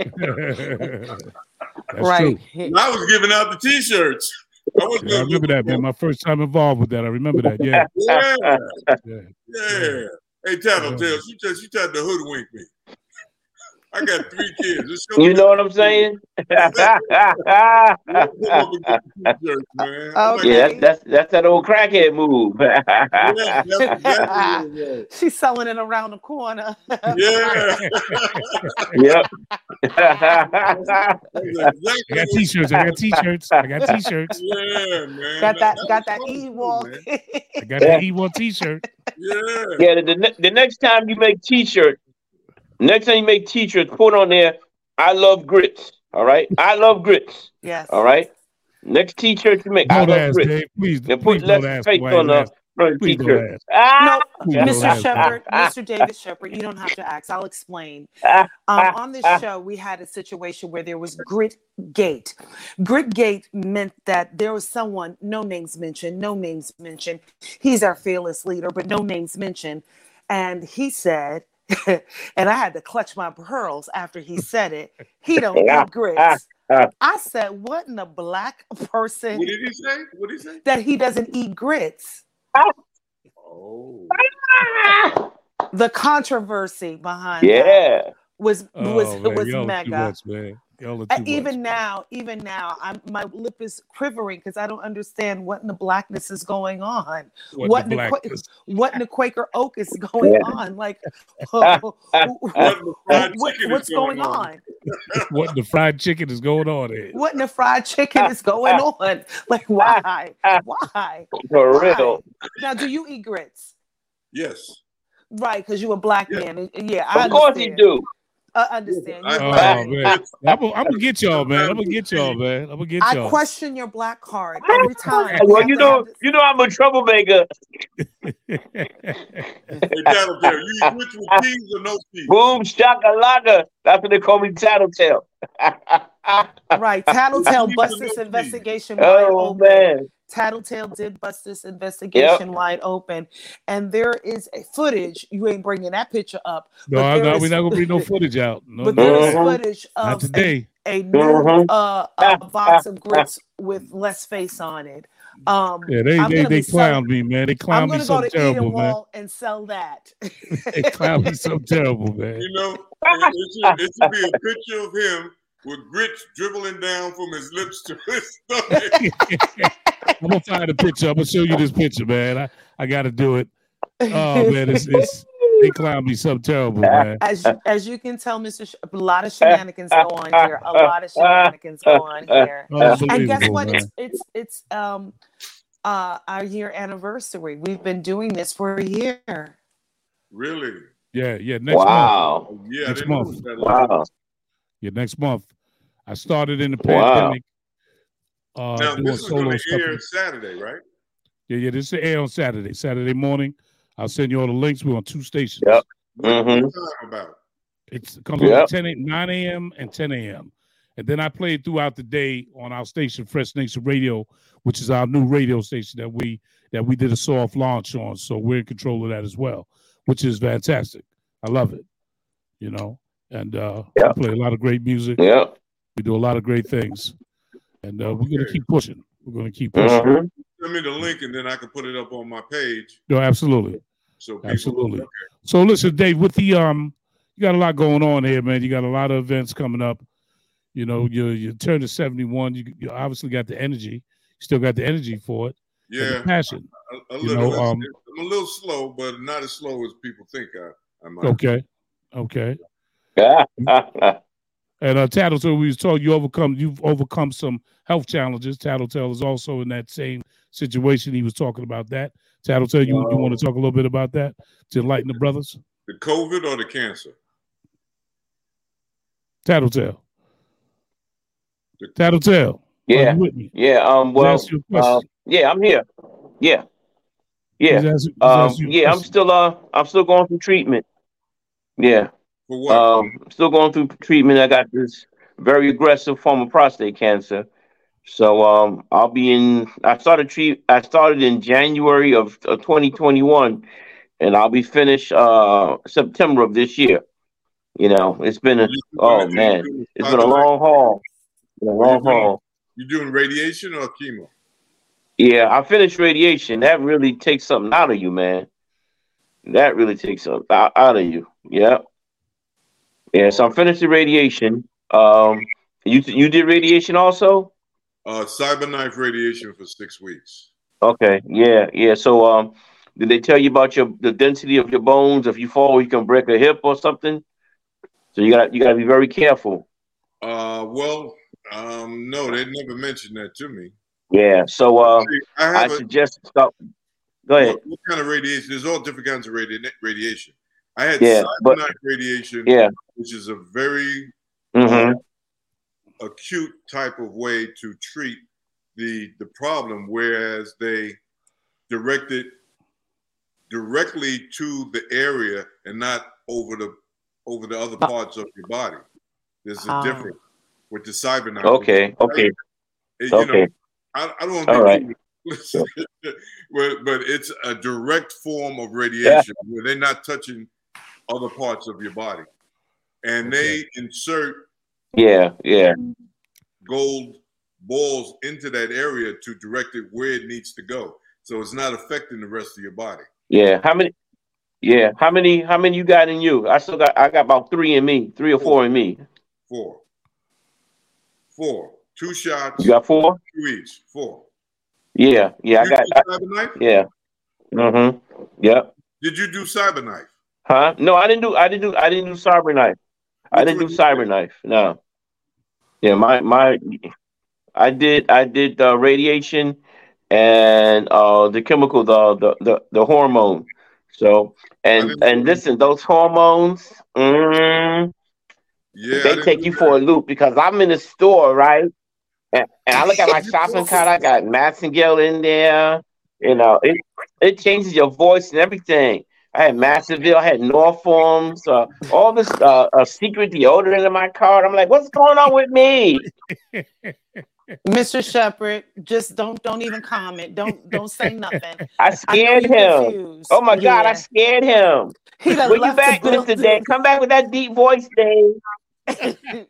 That's right. true. I was giving out the t-shirts. I was Yeah, I remember that, man. My first time involved with that. I remember that. Yeah. Yeah, Yeah. yeah. Hey, Tattletale, she just she tried to hoodwink me. I got three kids. Just You know what I'm saying? the- pull up and get the t-shirts, man. Okay. Yeah, that's, that's that's that old crackhead move. yeah, that's exactly what. She's selling it around the corner. Yeah. yep. That's I got t-shirts. I got t-shirts. I got t-shirts. Yeah, man. got that got that was e-walk. man. I got the E1 t-shirt. Yeah. Yeah, the, the, the next time you make t-shirt, next time you make t-shirts, put on there, I love grits. All right. I love grits. yes. All right. Next t-shirt you make, I Don't love ask, grits. Dave. Please, Then please put don't less ask faith why on you the front Please don't t-shirt. ask. Ah! Please don't Mr. Sheppard, Mr. David Sheppard, you don't have to ask. I'll explain. Um, on this show, we had a situation where there was grit gate. Grit gate meant that there was someone, no names mentioned, no names mentioned. He's our fearless leader, but no names mentioned. And he said, and I had to clutch my pearls after he said it. He don't eat grits. I said, what in the black person? What did he say? What did he say? That he doesn't eat grits. Oh. The controversy behind Yeah. that was was Oh, man, was y'all are too mega. much, man. Y'all are Uh, too even much. now, even now, I'm my lip is quivering because I don't understand what in the blackness is going on. What What, in the, Qua- what in the Quaker Oak is going Yeah. on? Like, What What what- what's going on? what the fried chicken is going on here? What in the fried chicken is going on? Like, why? Why? For Why? real. Now, do you eat grits? Yes. Right, because you're a black Yeah. man. and- Yeah, I Of course you do. I understand. I, oh, man. I'm, gonna, I'm gonna get y'all, man. I'm gonna get y'all, man. I'm gonna get y'all. I question your black card every time. We Well, have you know, you know, I'm a troublemaker. Tattletale, you eat with cheese or no cheese? Boom, shakalaka. That's what they call me, Tattletale. Right, Tattletale Leave bust this investigation wide oh open. Man. Tattletale did bust this investigation wide open, and there is a footage. You ain't bringing that picture up, no, but there no, is- we're not gonna bring no footage out. No, but no, there is footage of a, today. a new Mhm. uh, uh, box of grits with less face on it. Um, Yeah, they I'm they, gonna they clown selling- clowned me, man. They I'm me gonna go so to terrible, man. Wall and sell that. They clowned me so terrible, man. You know, it, it should, it should be a picture of him with grits dribbling down from his lips to his stomach. I'm gonna find a picture. I'm gonna show you this picture, man. I, I gotta do it. Oh man, it's, it's they clowned me so terrible, man. as as you can tell, Mr. Sh- a lot of shenanigans go on here. A lot of shenanigans go on here. And guess what? man. It's it's it's um uh our year anniversary. We've been doing this for a year. really? Yeah, yeah. Next. Wow. Oh, yeah, Next month. Wow. Yeah, next month. I started in the pandemic. Uh, Now this is going to stuff. air Saturday, right? Yeah, yeah. This is air on Saturday. Saturday morning. I'll send you all the links. We're on two stations. Yep. What, Mhm. what time about? It's it comes Yep. on at 10 a, 9 a.m. and 10 a.m. And then I play it throughout the day on our station, Fresh Nation Radio, which is our new radio station that we that we did a soft launch on. So we're in control of that as well, which is fantastic. I love it. You know, and uh Yeah. we play a lot of great music. Yeah. We do a lot of great things. And uh, we're gonna keep pushing. We're gonna keep pushing. Mhm. Send me the link and then I can put it up on my page. No, absolutely. So people, Absolutely. So listen, Dave, with the um, you got a lot going on here, man. You got a lot of events coming up. You know, you you turn to seventy one. You you obviously got the energy. You still got the energy for it. and the Yeah, passion. a, a You little. know, um, I'm a little slow, but not as slow as people think I, I might. Okay, okay. Yeah. And uh, Tattletale, we was told you overcome. You've overcome some health challenges. Tattletale is also in that same situation. He was talking about that. Tattletale, you you want to talk a little bit about that to enlighten the brothers? The COVID or the cancer? Tattletale. The- Tattletale. Yeah. you with me? Yeah. Um. Well. asked you a question. Uh, yeah. I'm here. Yeah. Yeah. He's asked- he's Um. asked you Yeah. I'm still. Uh. I'm still going through treatment. Yeah. For what? Um. Still going through treatment. I got this very aggressive form of prostate cancer. So um, I'll be in. I started treat. I started in January of, of 2021, and I'll be finished uh September of this year. You know, it's been a oh man, it's been a long haul. A long haul. You doing radiation or chemo? Yeah, I finished radiation. That really takes something out of you, man. That really takes something out, out of you. Yeah. Yeah, so I'm finished the radiation. Um, you you did radiation also? Uh, cyberknife radiation for six weeks. Okay, yeah, yeah. So um, did they tell you about your the density of your bones? If you fall, you can break a hip or something. So you got you got to be very careful. Uh, well, um, no, they never mentioned that to me. Yeah. So uh, I I a, suggest stop. Go ahead. what, what kind of radiation? There's all different kinds of radi- radiation. I had Yeah, but- cyberknife radiation, Yeah. Which is a very hmm acute type of way to treat the the problem, whereas they direct it directly to the area and not over the over the other parts of your body. There's a Ah. difference with the cyberknife. Okay. Okay. It- you know, Okay. I, I don't want All right. to but, but it's a direct form of radiation where they're not touching other parts of your body. And they insert Yeah. Yeah. gold balls into that area to direct it where it needs to go. So it's not affecting the rest of your body. Yeah. How many? Yeah. How many? How many you got in you? I still got. I got about three in me. Three or four in me. Four. Four. Shots. You got four. Two each. Four. Yeah. Yeah. Did I got. I, cyber yeah. Mm-hmm. Yep. Did you do cyber knife? Huh? No, I didn't do. I didn't do. I didn't do cyber knife. I didn't do cyber knife. No. Yeah, my my. I did. I did the radiation and uh the chemical, the the the, the hormone. So and and listen, those hormones. Mm, yeah, they take you for a loop because I'm in the store, right? And, and I look at my shopping cart. I got Massengill in there. You know, it it changes your voice and everything. I had Massengill, I had Norforms, uh, all this uh, uh, secret deodorant in my car. I'm like, what's going on with me? Mr. Sheppard, just don't don't even comment. Don't don't say nothing. I scared I him. Confused. Oh my god, I scared him. He when you back, Mr. Dave? Come back with that deep voice, Dave.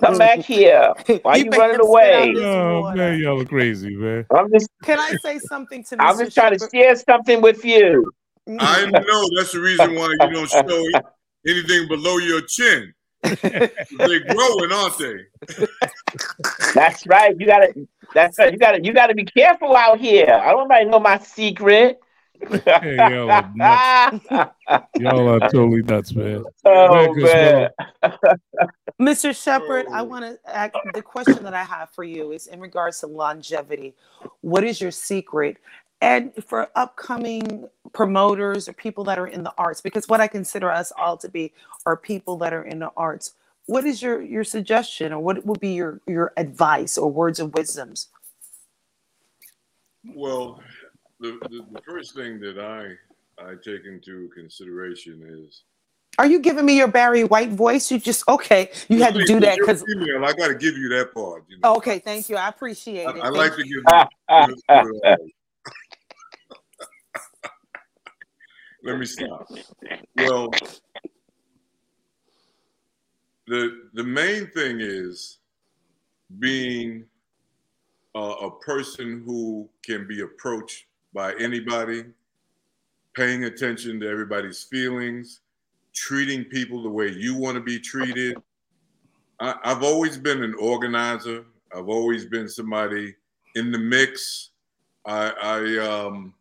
Come back here. Why are you running away? Oh man, y'all are crazy, man. I'm just. Can I say something to? Mr. I'm just trying to share something with you. I know that's the reason why you don't show anything below your chin. They're growing, aren't they? That's right. You gotta. That's right. You gotta. You gotta be careful out here. I don't want nobody know my secret. hey, y'all, are nuts. y'all are totally nuts, man. Oh, man. Mr. Sheppard, I oh. want to ask the question that I have for you is in regards to longevity. What is your secret? And for upcoming promoters or people that are in the arts, because what I consider us all to be are people that are in the arts. What is your your suggestion, or what would be your your advice or words of wisdoms? Well, the, the, the first thing that I I take into consideration is are you giving me your Barry White voice? You just okay. You had to do that because I got to give you that part. You know? Okay, thank you. I appreciate I, it. I like you. to give. You, Let me stop. Well, the the main thing is being a person who can be approached by anybody, paying attention to everybody's feelings, treating people the way you want to be treated. I, I've always been an organizer. I've always been somebody in the mix. I, I um,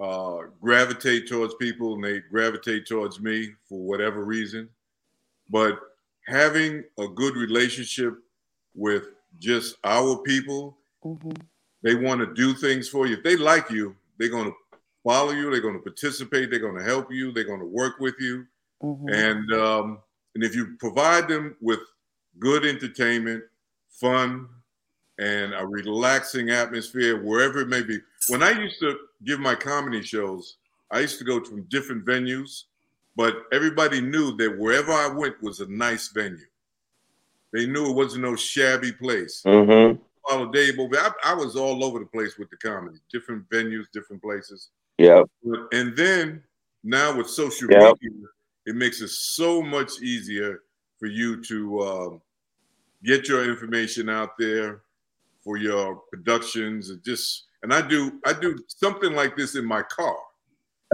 uh, gravitate towards people and they gravitate towards me for whatever reason. But having a good relationship with just our people, mm-hmm. they want to do things for you. If they like you, they're going to follow you, they're going to participate, they're going to help you, they're going to work with you. Mm-hmm. And um, and if you provide them with good entertainment, fun, and a relaxing atmosphere wherever it may be. When I used to give my comedy shows, I used to go to different venues, but everybody knew that wherever I went was a nice venue. They knew it wasn't no shabby place. Mm-hmm. Follow Dave over. I, I, was all over the place with the comedy, different venues, different places. Yeah. And then now with social yep. media, it makes it so much easier for you to um, get your information out there for your productions and just and I do I do something like this in my car.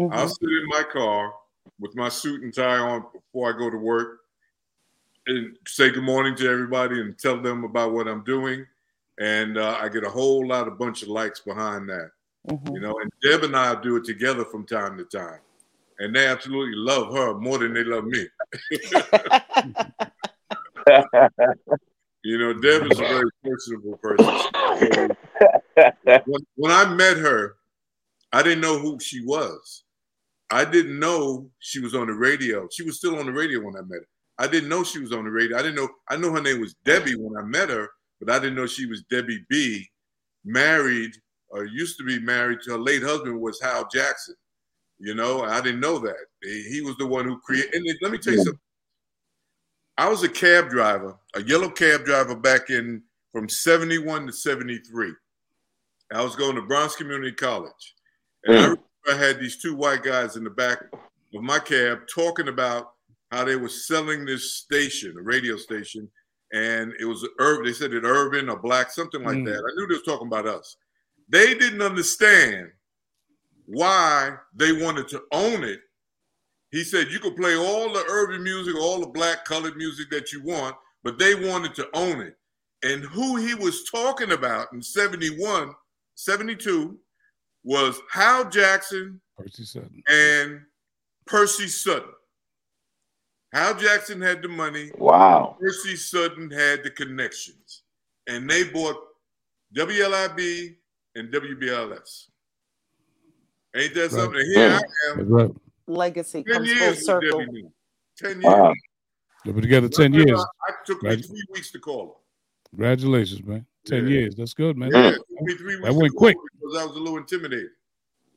Mm-hmm. I'll sit in my car with my suit and tie on before I go to work and say good morning to everybody and tell them about what I'm doing. And uh, I get a whole lot of bunch of likes behind that. Mm-hmm. You know, and Deb and I do it together from time to time. And they absolutely love her more than they love me. You know, Deb is a very personable person. when, when I met her, I didn't know who she was. I didn't know she was on the radio. She was still on the radio when I met her. I didn't know she was on the radio. I didn't know. I know her name was Debbie when I met her, but I didn't know she was Debbie B. Married or used to be married to her late husband was Hal Jackson. You know, I didn't know that. He was the one who created. And let me tell you something. I was a cab driver, a yellow cab driver back in from 71 to 73. I was going to Bronx Community College. And mm. I, I had these two white guys in the back of my cab talking about how they were selling this station, a radio station, and it was urban. They said it urban or black, something like Mm. that. I knew they was talking about us. They didn't understand why they wanted to own it. He said you could play all the urban music, all the black colored music that you want, but they wanted to own it. And who he was talking about in 71, 72 was Hal Jackson Percy Sutton. and Percy Sutton. Hal Jackson had the money. Wow. Percy Sutton had the connections, and they bought WLIB and WBLS. Ain't that Right. something? And Here I am, right. Legacy ten comes full years with circle. WB. Ten years. Wow. They've been together 10 years. I took me three weeks to call her. Congratulations, man. 10 Yeah. years. That's good, man. him. Yeah, it took me three weeks That went call quick. him because I was a little intimidated.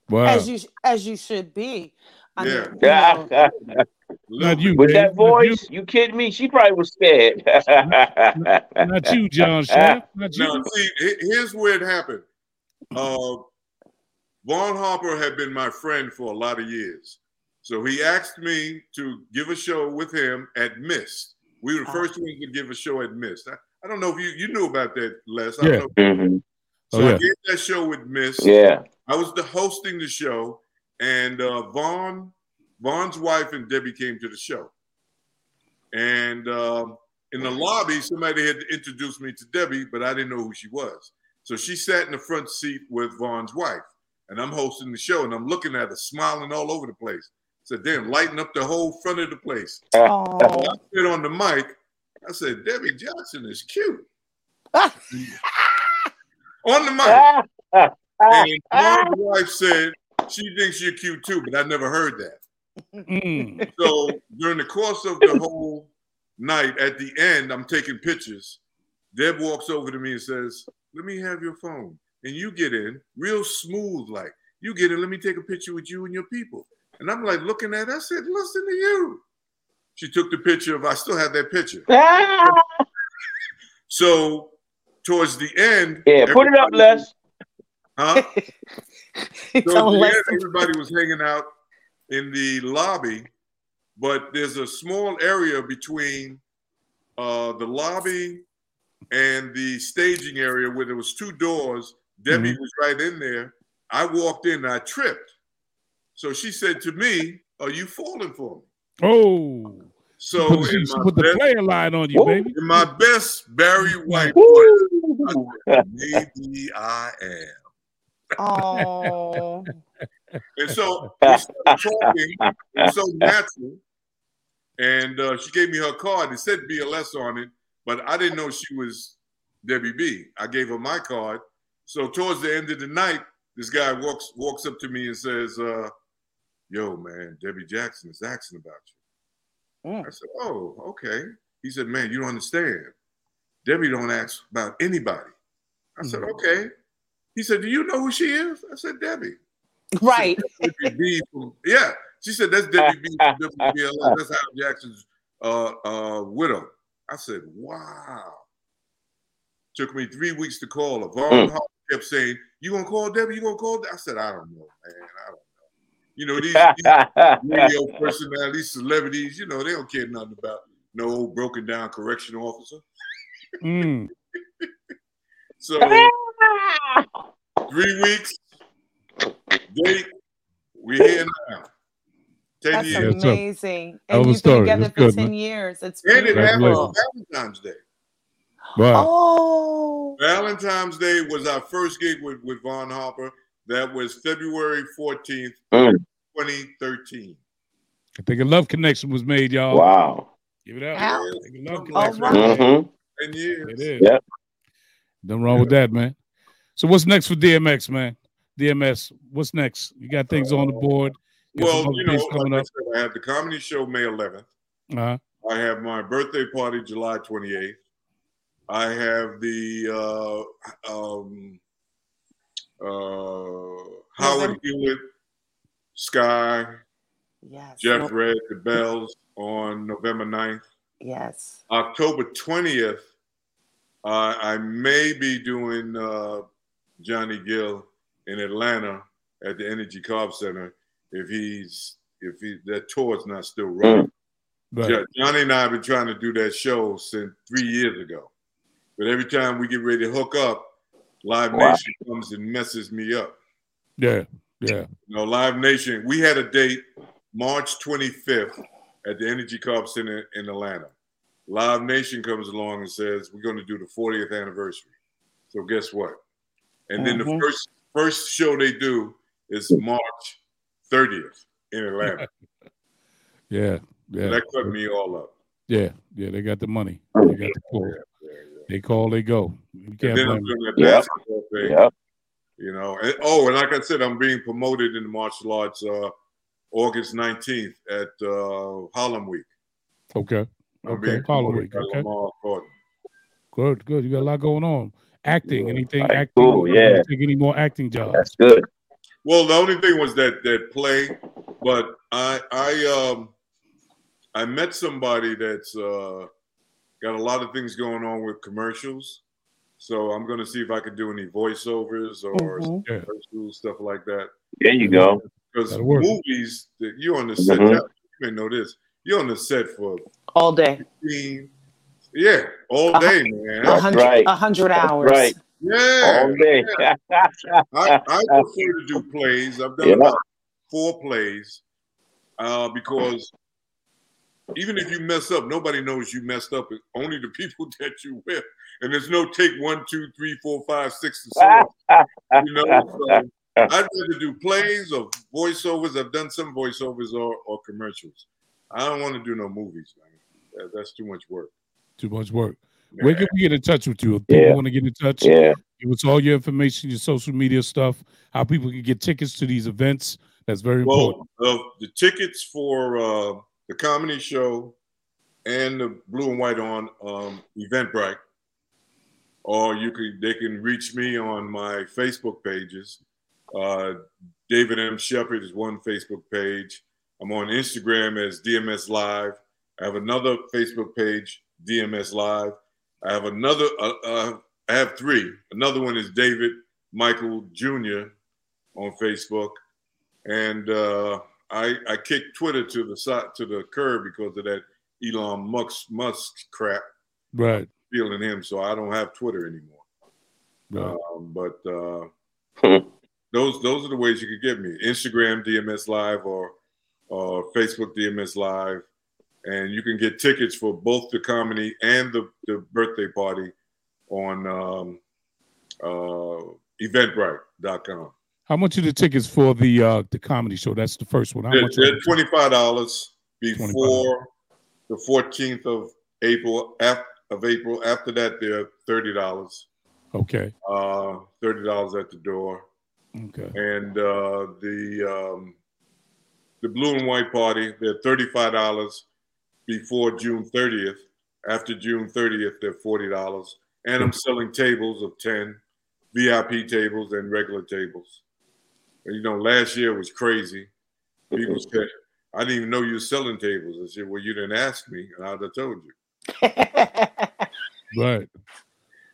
Wow. As you as you should be. I Yeah. mean, you know, Not you, With Dave. that Not you. voice, you kidding me? She probably was scared. Not you, John Shaft. Not you. Now, see, here's where it happened. Uh, Vaughn Harper had been my friend for a lot of years. So he asked me to give a show with him at Mist. We were the Ah. first ones to give a show at Mist. I, I don't know if you, you knew about that, Les. I Yeah. don't know. Mhm. So Oh, yeah. I gave that show with Mist. Yeah. I was the hosting the show, and uh, Vaughn, Vaughn's wife and Debbie came to the show. And um, in the lobby, somebody had introduced me to Debbie, but I didn't know who she was. So she sat in the front seat with Vaughn's wife, and I'm hosting the show, and I'm looking at her, smiling all over the place. Said, "Damn, lighting up the whole front of the place." oh. I said on the mic, I said, "Debbie Johnson is cute." on the mic. And Vaughn's wife said she thinks you're cute too, but I never heard that. Mm. So during the course of the whole night, at the end, I'm taking pictures. Deb walks over to me and says, Let me have your phone. And you get in real smooth, like, you get in, let me take a picture with you and your people. And I'm like looking at her, I said, Listen to you. She took the picture of, I still have that picture. So towards the end, Yeah, put it up, Les. Huh? So Tell at him the end, everybody was hanging out in the lobby, but there's a small area between uh, the lobby and the staging area where there was two doors. Debbie was right in there. I walked in, and I tripped. So she said to me, "Are you falling for me?" Oh. So put, the, in she my, put the best, player line on you, baby. in my best Barry White voice, I said, maybe I am. Oh. And so we started talking. It was so natural. And uh, she gave me her card. It said BLS on it, but I didn't know she was Debbie B. I gave her my card. So towards the end of the night, this guy walks walks up to me and says, uh, "Yo, man, Debbie Jackson is asking about you." Mm. I said, "Oh, okay." He said, "Man, you don't understand. Debbie don't ask about anybody." I said, Mhm. "Okay." He said, "Do you know who she is?" I said, "Debbie." Right. Debbie B from, yeah, she said that's Debbie B from WBLS. That's Hal Jackson's uh, uh, widow. I said, wow. Took me three weeks to call her. Vaughn Mm. Kept saying, "You gonna call Debbie? You gonna call?" Debbie? I said, "I don't know, man. I don't know." You know these, these radio personalities, celebrities. You know they don't care nothing about no old broken down correctional officer. Mm. So three weeks, date, we're here now. Ten That's years. Amazing. Hell And a you've story. been together That's for good, 10 man. years. It's And it happened beautiful. on Valentine's Day. Wow. Oh. Valentine's Day was our first gig with, with Vaughn Harper. That was February 14th, Mm. 2013. I think a love connection was made, y'all. Wow. Give it up. Wow. I think a love All connection. right. hmm 10 years. It is. Yep. Nothing wrong with that, man. So what's next for DMX, man? DMS, what's next? You got things on the board. You Well, you know, like I said, I have the comedy show May 11th. Uh-huh. I have my birthday party July 28th. I have the uh, um, Howard Hewitt, Skyy, Yes. Jeff No- Redd, The Bells on November 9th. Yes. October 20th, uh, I may be doing uh, Johnny Gill in Atlanta at the Energy Carb Center if he's if he that tour's not still running. Right. Johnny and I have been trying to do that show since three years ago. But every time we get ready to hook up, Live wow. Nation comes and messes me up. Yeah, yeah. You know, Live Nation, we had a date March 25th at the Energy Corp Center in Atlanta. Live Nation comes along and says, We're going to do the 40th anniversary. So guess what? And then mm-hmm. the first first show they do is March 30th in Atlanta. yeah, yeah. that cut me all up. Yeah, yeah, they got the money. They got the pull. They call, they go. You can't blame them. Yep. Yep. You know, and, oh, and like I said, I'm being promoted in the martial arts uh, August 19th at uh, Harlem Week. Okay. I'm okay. Harlem Week. Okay. Good, good. You got a lot going on. Acting, yeah. anything right, acting? Cool, yeah. Take any more acting jobs? That's good. Well, the only thing was that that play, but I I um I met somebody that's uh got a lot of things going on with commercials. So I'm going to see if I could do any voiceovers or mm-hmm. stuff like that. There you go. Because movies that you're on the set, mm-hmm. you may know this. You're on the set for all day. 15, yeah, all day, man. A hundred, right. a hundred hours. right. Yeah, all day. Yeah. I, I, prefer to do plays. I've done yeah. about four plays uh, because even if you mess up, nobody knows you messed up. It's only the people that you with and there's no take one, two, three, four, five, six, and so on. you know, so I'd rather do plays or voiceovers. I've done some voiceovers or, or commercials. I don't want to do no movies, man. That, that's too much work. Too much work. Yeah. Where can we get in touch with you? If people yeah. want to get in touch, yeah. give us all your information, your social media stuff, how people can get tickets to these events. That's very well, important. Uh, the tickets for uh, the comedy show and the blue and white on um, Eventbrite or you can they can reach me on my Facebook pages. Uh, David M. Sheppard is one Facebook page. I'm on Instagram as DMS Live. I have another Facebook page, DMS Live. I have another. Uh, uh, I have three. Another one is David Michael Jr. on Facebook, and uh, I I kicked Twitter to the side to the curb because of that Elon Musk Musk crap. Right feeling him, so I don't have Twitter anymore. Um, but uh, those those are the ways you could get me: Instagram DMS Live or or Facebook DMS Live, and you can get tickets for both the comedy and the, the birthday party on um, uh, Eventbrite.com. How much are the tickets for the uh, the comedy show? That's the first one. How they're, much? They're twenty five dollars before 25. the fourteenth of April. After of April. After that, they're thirty dollars. Okay. Uh, thirty dollars at the door. Okay. And uh, the um, the blue and white party, they're thirty five dollars before June thirtieth. After June thirtieth, they're forty dollars. And I'm selling tables of ten, VIP tables and regular tables. And, you know, last year was crazy. People said, "I didn't even know you were selling tables." I said, "Well, you didn't ask me, and I'd have told you." right.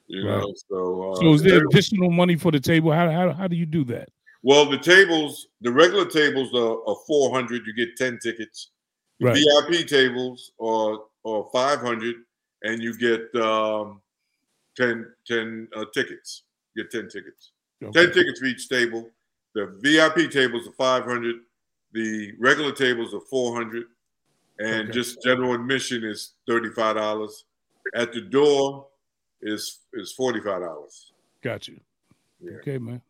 You right. know, so uh, so is there additional money for the table? How, how how do you do that? Well, the tables, the regular tables are, are four hundred. You get ten tickets. Right. VIP tables are are five hundred, and you get um, 10, 10 uh, tickets. You get ten tickets. Okay. Ten tickets for each table. The VIP tables are five hundred. The regular tables are four hundred and okay. just general admission is thirty-five dollars. At the door is is forty-five dollars. Got you. Yeah. Okay, man.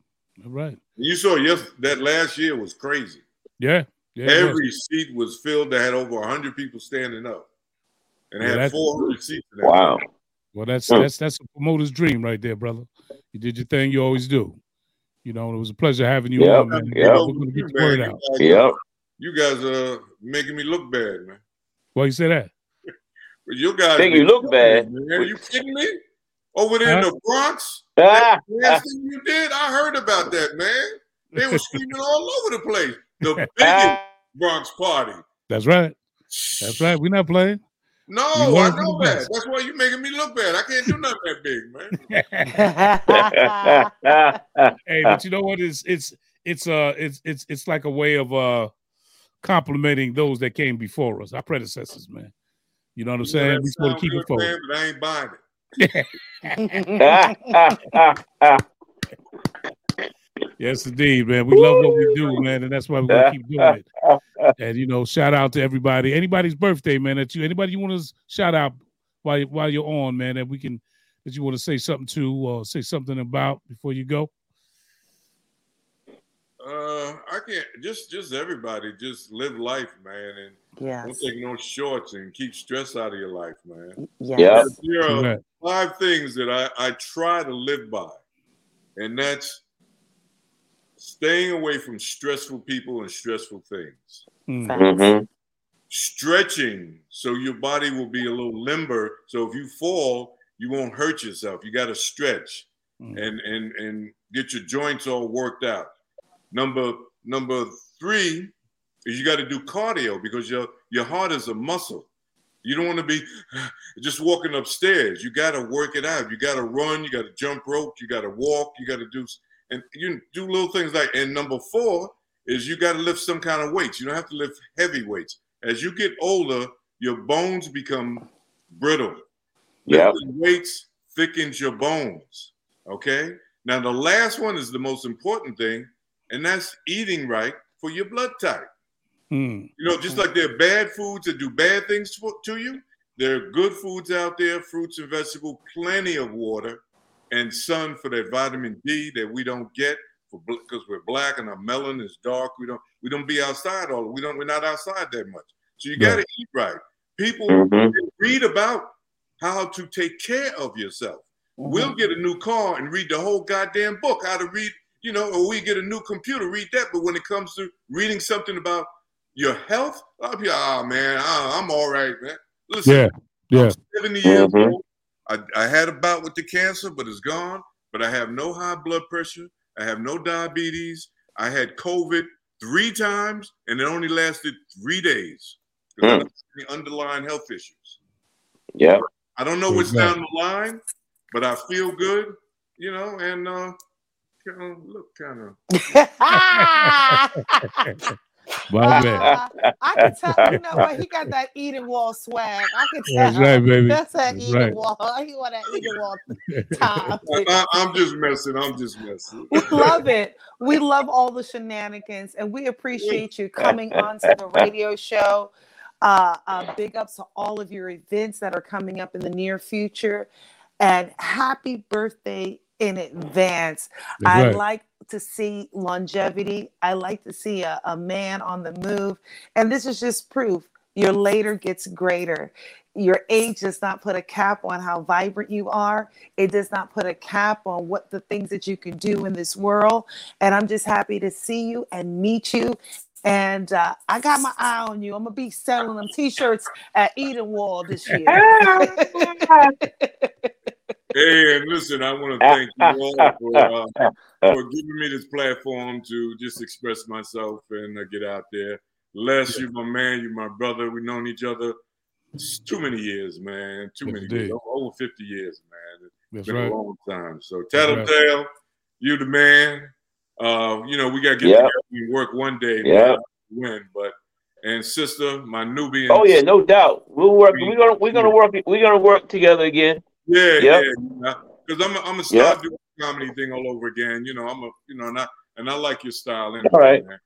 All right. You saw yes that last year was crazy. Yeah. yeah Every was. seat was filled. They had over hundred people standing up, and yeah, had four hundred seats. wow. Well, that's that's that's a promoter's dream right there, brother. You did your thing. You always do. You know, it was a pleasure having you yep. on, man. Yep. We're gonna get the word out. Yep. You guys are making me look bad, man. Why you say that? Well, you guys think you look bad. Man. Are you kidding me? Over there huh? in the Bronx, that last thing you did, I heard about that, man. They were screaming all over the place. The biggest Bronx party. That's right. That's right. We're not playing. No, I know that. That's why you're making me look bad. I can't do nothing that big, man. hey, but you know what? It's it's it's uh it's it's it's like a way of uh complimenting those that came before us, our predecessors, man. You know what I'm saying? We want to keep it forward. but I ain't buying it. yes, indeed, man. We love what we do, man, and that's why we're gonna keep doing it. And you know, shout out to everybody. Anybody's birthday, man. That you anybody you want to shout out while while you're on, man, that we can that you want to say something to or say something about before you go. Uh, I can't just just everybody just live life, man, and Yes. don't take no shorts and keep stress out of your life, man. Yes. Yeah. There are five things that I, I try to live by, and that's staying away from stressful people and stressful things. Mm-hmm. Stretching so your body will be a little limber. So if you fall, you won't hurt yourself. You got to stretch Mm. and and and get your joints all worked out. Number number three is you got to do cardio because your your heart is a muscle. You don't want to be just walking upstairs. You got to work it out. You got to run. You got to jump rope. You got to walk. You got to do and you do little things like. And number four is you got to lift some kind of weights. You don't have to lift heavy weights. As you get older, your bones become brittle. Yeah. Weights thickens your bones. Okay. Now the last one is the most important thing, and that's eating right for your blood type. Mm. You know, just like there are bad foods that do bad things to you, there are good foods out there, fruits and vegetables, plenty of water, and sun for that vitamin D that we don't get for because we're black and our melanin is dark. We don't we don't be outside all we don't we're not outside that much. So you got to eat right. People Mhm. read about how to take care of yourself. We'll get a new car and read the whole goddamn book, how to read, you know, or we get a new computer, read that. But when it comes to reading something about your health, I'll be, oh man, I, I'm all right, man. Listen, Yeah. Yeah. 70 years Mhm. old. I, I had a bout with the cancer, but it's gone. But I have no high blood pressure. I have no diabetes. I had COVID three times, and it only lasted three days. 'Cause I Mm. don't have any underlying health issues. Yeah. I don't know what's Exactly. down the line, but I feel good, you know, and uh, kind of look kind of. My man. I can tell. You know what? He got that Edenwald swag. I can tell. That's right, baby. That's that That's Eden right. Wall. He want that Edenwald top. I, I'm just messing. I'm just messing. We love it. We love all the shenanigans, and we appreciate you coming on to the radio show. Uh, uh, big ups to all of your events that are coming up in the near future, and happy birthday in advance. That's I like to see longevity. I like to see a, a man on the move, and this is just proof. Your later gets greater. Your age does not put a cap on how vibrant you are. It does not put a cap on what the things that you can do in this world. And I'm just happy to see you and meet you. And uh, I got my eye on you. I'm gonna be selling them T-shirts at Edenwald this year. Hey, and listen, I want to thank you all for, uh, for giving me this platform to just express myself and uh, get out there. Les, you're my man, you're my brother. We've known each other s- too many years, man. Too many indeed. years, over 50 years, man. That's It's been right. a long time. So, That's Tattletale, you the man. Uh, you know, we got to get Yep. together and work one day. man. Yep. Win, but and sister, my newbie. Oh yeah, no doubt. We'll work. We're gonna we're gonna work. We're gonna work together again. Yeah, Yep. yeah. Because I'm, a, I'm a start doing the comedy thing all over again. You know, I'm a, you know, and I, and I like your style. Anyway, All right. Man.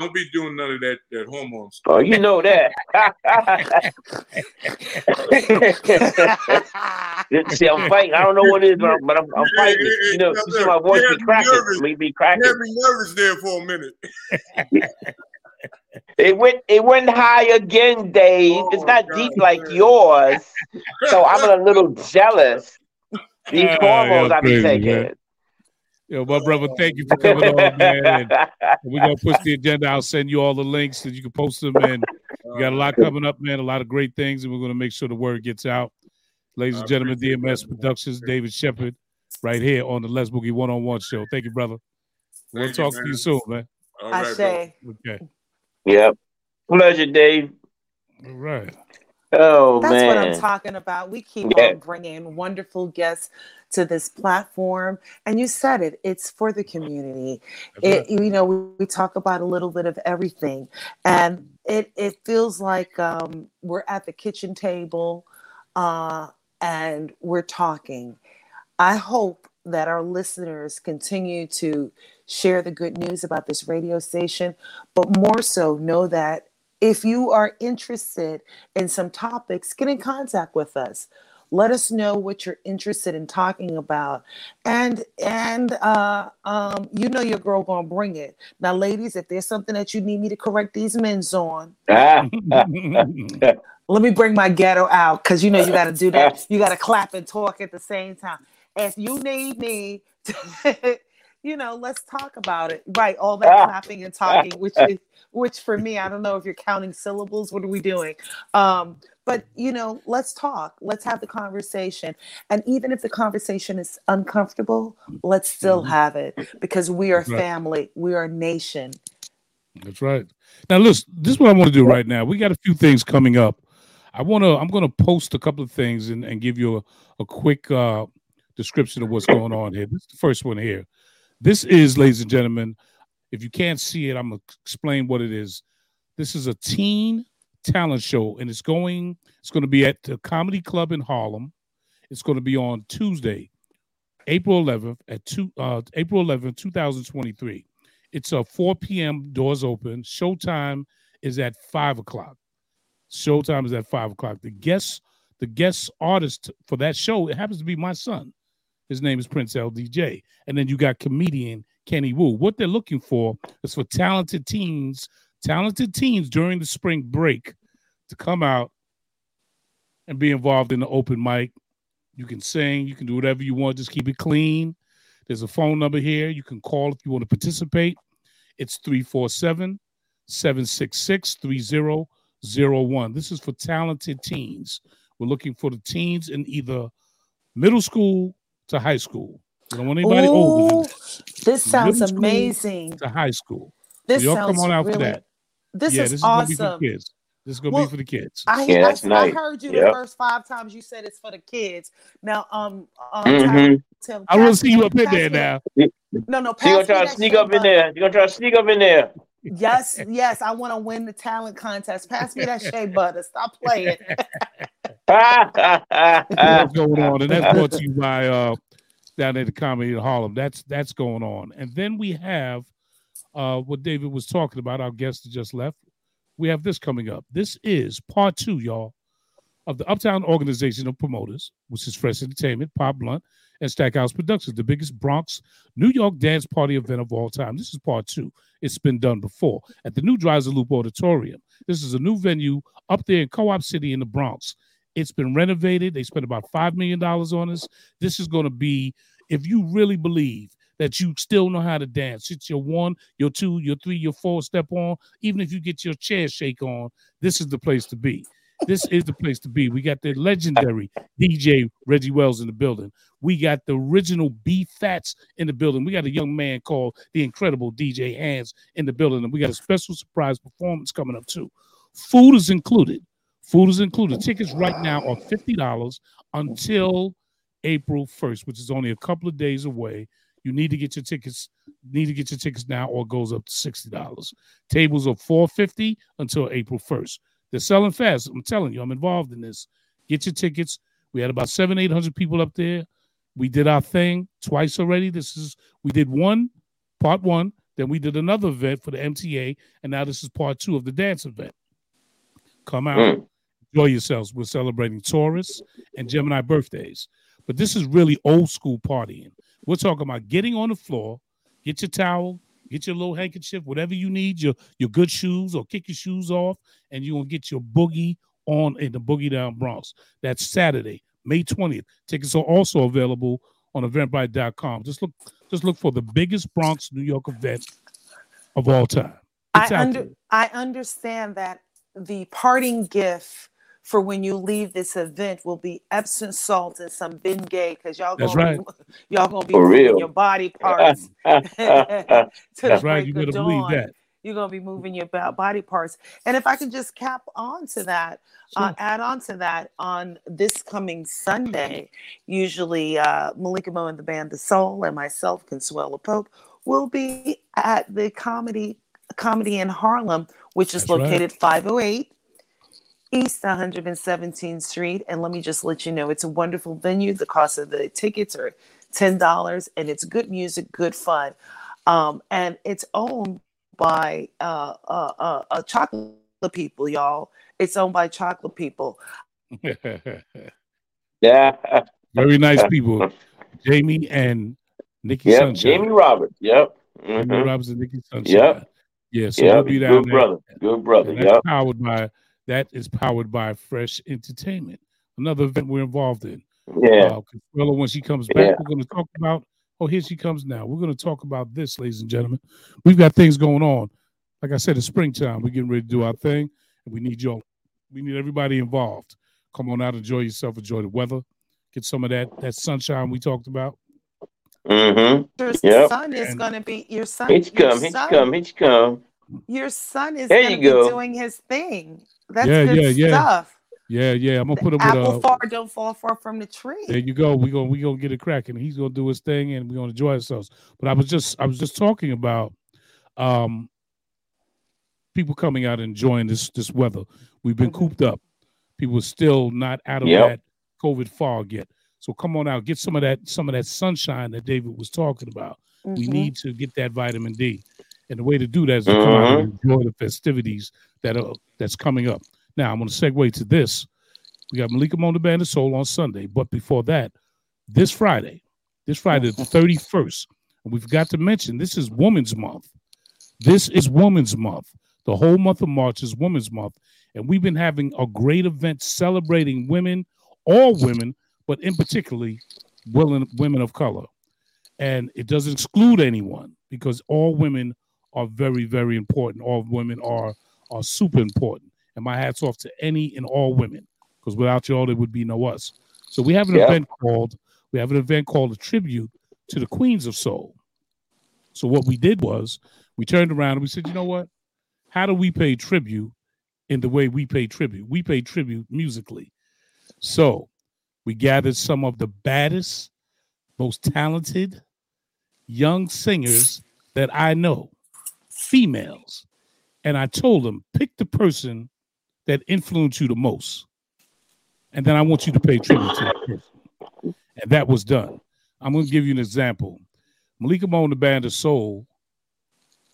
Don't be doing none of that, that hormone stuff. Oh, you know that. See, I'm fighting. I don't know what it is, but I'm, but I'm, I'm fighting. it. You know, you see my voice be cracking. Me be cracking. me nervous there for a minute. It went it went high again, Dave. Oh, it's not God, deep like yours, so I'm a little jealous. These Ah, hormones you're I be crazy, taking. man. Yo, my brother, thank you for coming on, man. And we're gonna push the agenda. I'll send you all the links so you can post them. And we got a lot coming up, man. A lot of great things, and we're gonna make sure the word gets out. Ladies and gentlemen, DMS. Productions, David Sheppard, right here on the Les Boogie One on One Show. Thank you, brother. We'll Thank you, talk to you soon, man. All I say. Okay. Yep. Pleasure, Dave. All right. Oh That's man. what I'm talking about. We keep Yeah. on bringing wonderful guests to this platform, and you said it. It's for the community. It, you know, we, we talk about a little bit of everything, and it it feels like um, we're at the kitchen table, uh, and we're talking. I hope that our listeners continue to share the good news about this radio station, but more so know that if you are interested in some topics, get in contact with us. Let us know what you're interested in talking about, and and uh, um, you know your girl gonna bring it. Now, ladies, if there's something that you need me to correct these men's on, let me bring my ghetto out because you know you got to do that. You got to clap and talk at the same time. If you need me, to, you know, let's talk about it. Right, all that clapping and talking, which is which for me, I don't know if you're counting syllables. What are we doing? Um, but you know, let's talk. Let's have the conversation. And even if the conversation is uncomfortable, let's still Mhm. have it because we are right. family. We are a nation. That's right. Now, listen, this is what I want to do right now. We got a few things coming up. I want to. I'm going to post a couple of things and, and give you a, a quick uh, description of what's going on here. This is the first one here. This is, ladies and gentlemen, if you can't see it, I'm going to explain what it is. This is a teen talent show, and it's going. It's going to be at the Comedy Club in Harlem. It's going to be on Tuesday, April 11th at two. Uh, April 11th, 2023. It's a 4 p.m. doors open. Showtime is at five o'clock. Showtime is at five o'clock. The guest, the guest artist for that show, it happens to be my son. His name is Prince LDJ. And then you got comedian Kenny Wu. What they're looking for is for talented teens, talented teens during the spring break to come out and be involved in the open mic. You can sing, you can do whatever you want, just keep it clean. There's a phone number here. You can call if you want to participate. It's 347 766 3001. This is for talented teens. We're looking for the teens in either middle school to high school. We don't want anybody older than Ooh, this sounds amazing. To high school. This so y'all sounds come on out really, for that. This yeah, is this is gonna be for awesome. the kids. This is gonna Well, be for the kids. I, Yeah, I, that's I nice. heard you the first five times you said it's for the kids. Now, um, um Mhm. Tim, I want to see you up in there me- now. No, no, She gonna try to sneak up in there. You're gonna try to sneak up in there. Yes, yes, I want to win the talent contest. Pass me that shea butter. Stop playing. what's going on, and that's brought to you by uh, down at the comedy in Harlem. That's that's going on, and then we have uh, what David was talking about. Our guest that just left. We have this coming up. This is part two, y'all, of the Uptown Organization of Promoters, which is Fresh Entertainment, Pop Blunt, and Stackhouse Productions, the biggest Bronx, New York dance party event of all time. This is part two. It's been done before at the new Dreiser Loop Auditorium. This is a new venue up there in Co-op City in the Bronx. It's been renovated. They spent about $5 million on this. This is going to be, if you really believe that you still know how to dance, it's your one, your two, your three, your four step on, even if you get your chair shake on, this is the place to be. This is the place to be. We got the legendary DJ Reggie Wells in the building. We got the original B Fats in the building. We got a young man called the incredible DJ Hands in the building. And we got a special surprise performance coming up too. Food is included. Food is included. Tickets right now are $50 until April 1st, which is only a couple of days away. You need to get your tickets, need to get your tickets now, or it goes up to $60. Tables are 450 until April 1st. They're selling fast. I'm telling you, I'm involved in this. Get your tickets. We had about seven, eight hundred people up there. We did our thing twice already. This is we did one, part one, then we did another event for the MTA, and now this is part two of the dance event. Come out, Mm. Enjoy yourselves. We're celebrating Taurus and Gemini birthdays. But this is really old school partying. We're talking about getting on the floor, get your towel, get your little handkerchief, whatever you need, your your good shoes, or kick your shoes off, and you're gonna get your boogie on in the Boogie Down Bronx. That's Saturday, May 20th. Tickets are also available on Eventbrite.com. Just look, just look for the biggest Bronx, New York event of all time. It's I under. I understand that the parting gift for when you leave this event will be Epsom salt and some Bengay because y'all That's gonna right. be, y'all gonna be moving your body parts. to That's right. You better believe that. You're going to be moving your body parts. And if I can just cap on to that, uh, sure. uh, add on to that on this coming Sunday, usually uh, Malika Mo and the band The Soul and myself, Consuela Pope, will be at the comedy comedy in Harlem, which is That's located right. 508 East 117th Street. And let me just let you know, it's a wonderful venue. The cost of the tickets are $10 and it's good music, good fun. Um, and it's owned by uh, uh, uh, uh, chocolate people, y'all. It's owned by chocolate people. yeah. Very nice people. Jamie and Nikki yep, Sunshine. Jamie Roberts. Yep. Mm-hmm. Jamie Roberts and Nikki Sunshine. Yep. Yeah, so yep. we'll be down Good there. brother. Good brother. And yep. Powered by that is powered by Fresh Entertainment. Another event we're involved in. Yeah. Uh, when she comes back, yeah. we're going to talk about. Oh, here she comes now. We're going to talk about this, ladies and gentlemen. We've got things going on. Like I said, it's springtime. We're getting ready to do our thing, and we need y'all. We need everybody involved. Come on out, enjoy yourself, enjoy the weather, get some of that that sunshine we talked about. Mm-hmm. Your yep. son is going to be your son. He's come. He's come. He's come. Your son is going to be go. doing his thing. That's yeah, good yeah, yeah. stuff. Yeah, yeah. I'm gonna put him apple with far don't fall far from the tree. There you go. We gonna we gonna get it cracking. He's gonna do his thing, and we're gonna enjoy ourselves. But I was just I was just talking about um people coming out enjoying this this weather. We've been mm-hmm. cooped up. People are still not out of yep. that COVID fog yet. So come on out, get some of that some of that sunshine that David was talking about. Mm-hmm. We need to get that vitamin D. And the way to do that is to come out and mm-hmm. enjoy the festivities that are that's coming up. Now I'm going to segue to this. We got Malika Mona Band of Soul on Sunday, but before that, this Friday, this Friday the 31st, and we forgot to mention this is Women's Month. This is Women's Month. The whole month of March is Women's Month, and we've been having a great event celebrating women, all women, but in particularly women, women of color. And it doesn't exclude anyone because all women are very, very important. All women are are super important. And my hats off to any and all women, because without y'all, there would be no us. So we have an yeah. event called we have an event called a tribute to the Queens of Soul. So what we did was we turned around and we said, you know what? How do we pay tribute in the way we pay tribute? We pay tribute musically. So we gathered some of the baddest, most talented young singers that I know, females. And I told them, pick the person that influenced you the most. And then I want you to pay tribute to that person. And that was done. I'm going to give you an example. Malika Mo the Band of Soul,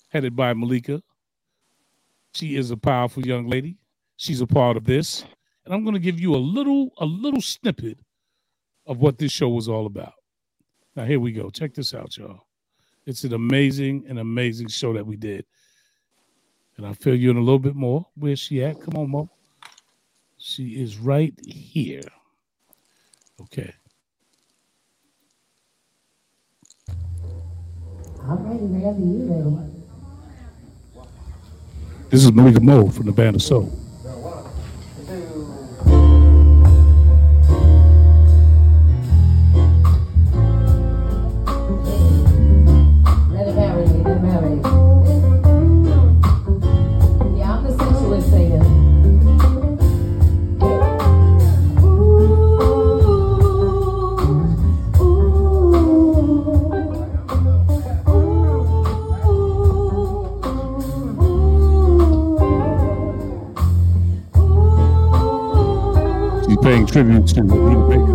headed by Malika. She is a powerful young lady. She's a part of this. And I'm going to give you a little, a little snippet of what this show was all about. Now, here we go. Check this out, y'all. It's an amazing, an amazing show that we did. And I'll fill you in a little bit more. Where's she at? Come on, Mo. She is right here. Okay. All right, wherever you This is Malika Mo from the Band of Soul. Paying tribute to Anita Baker.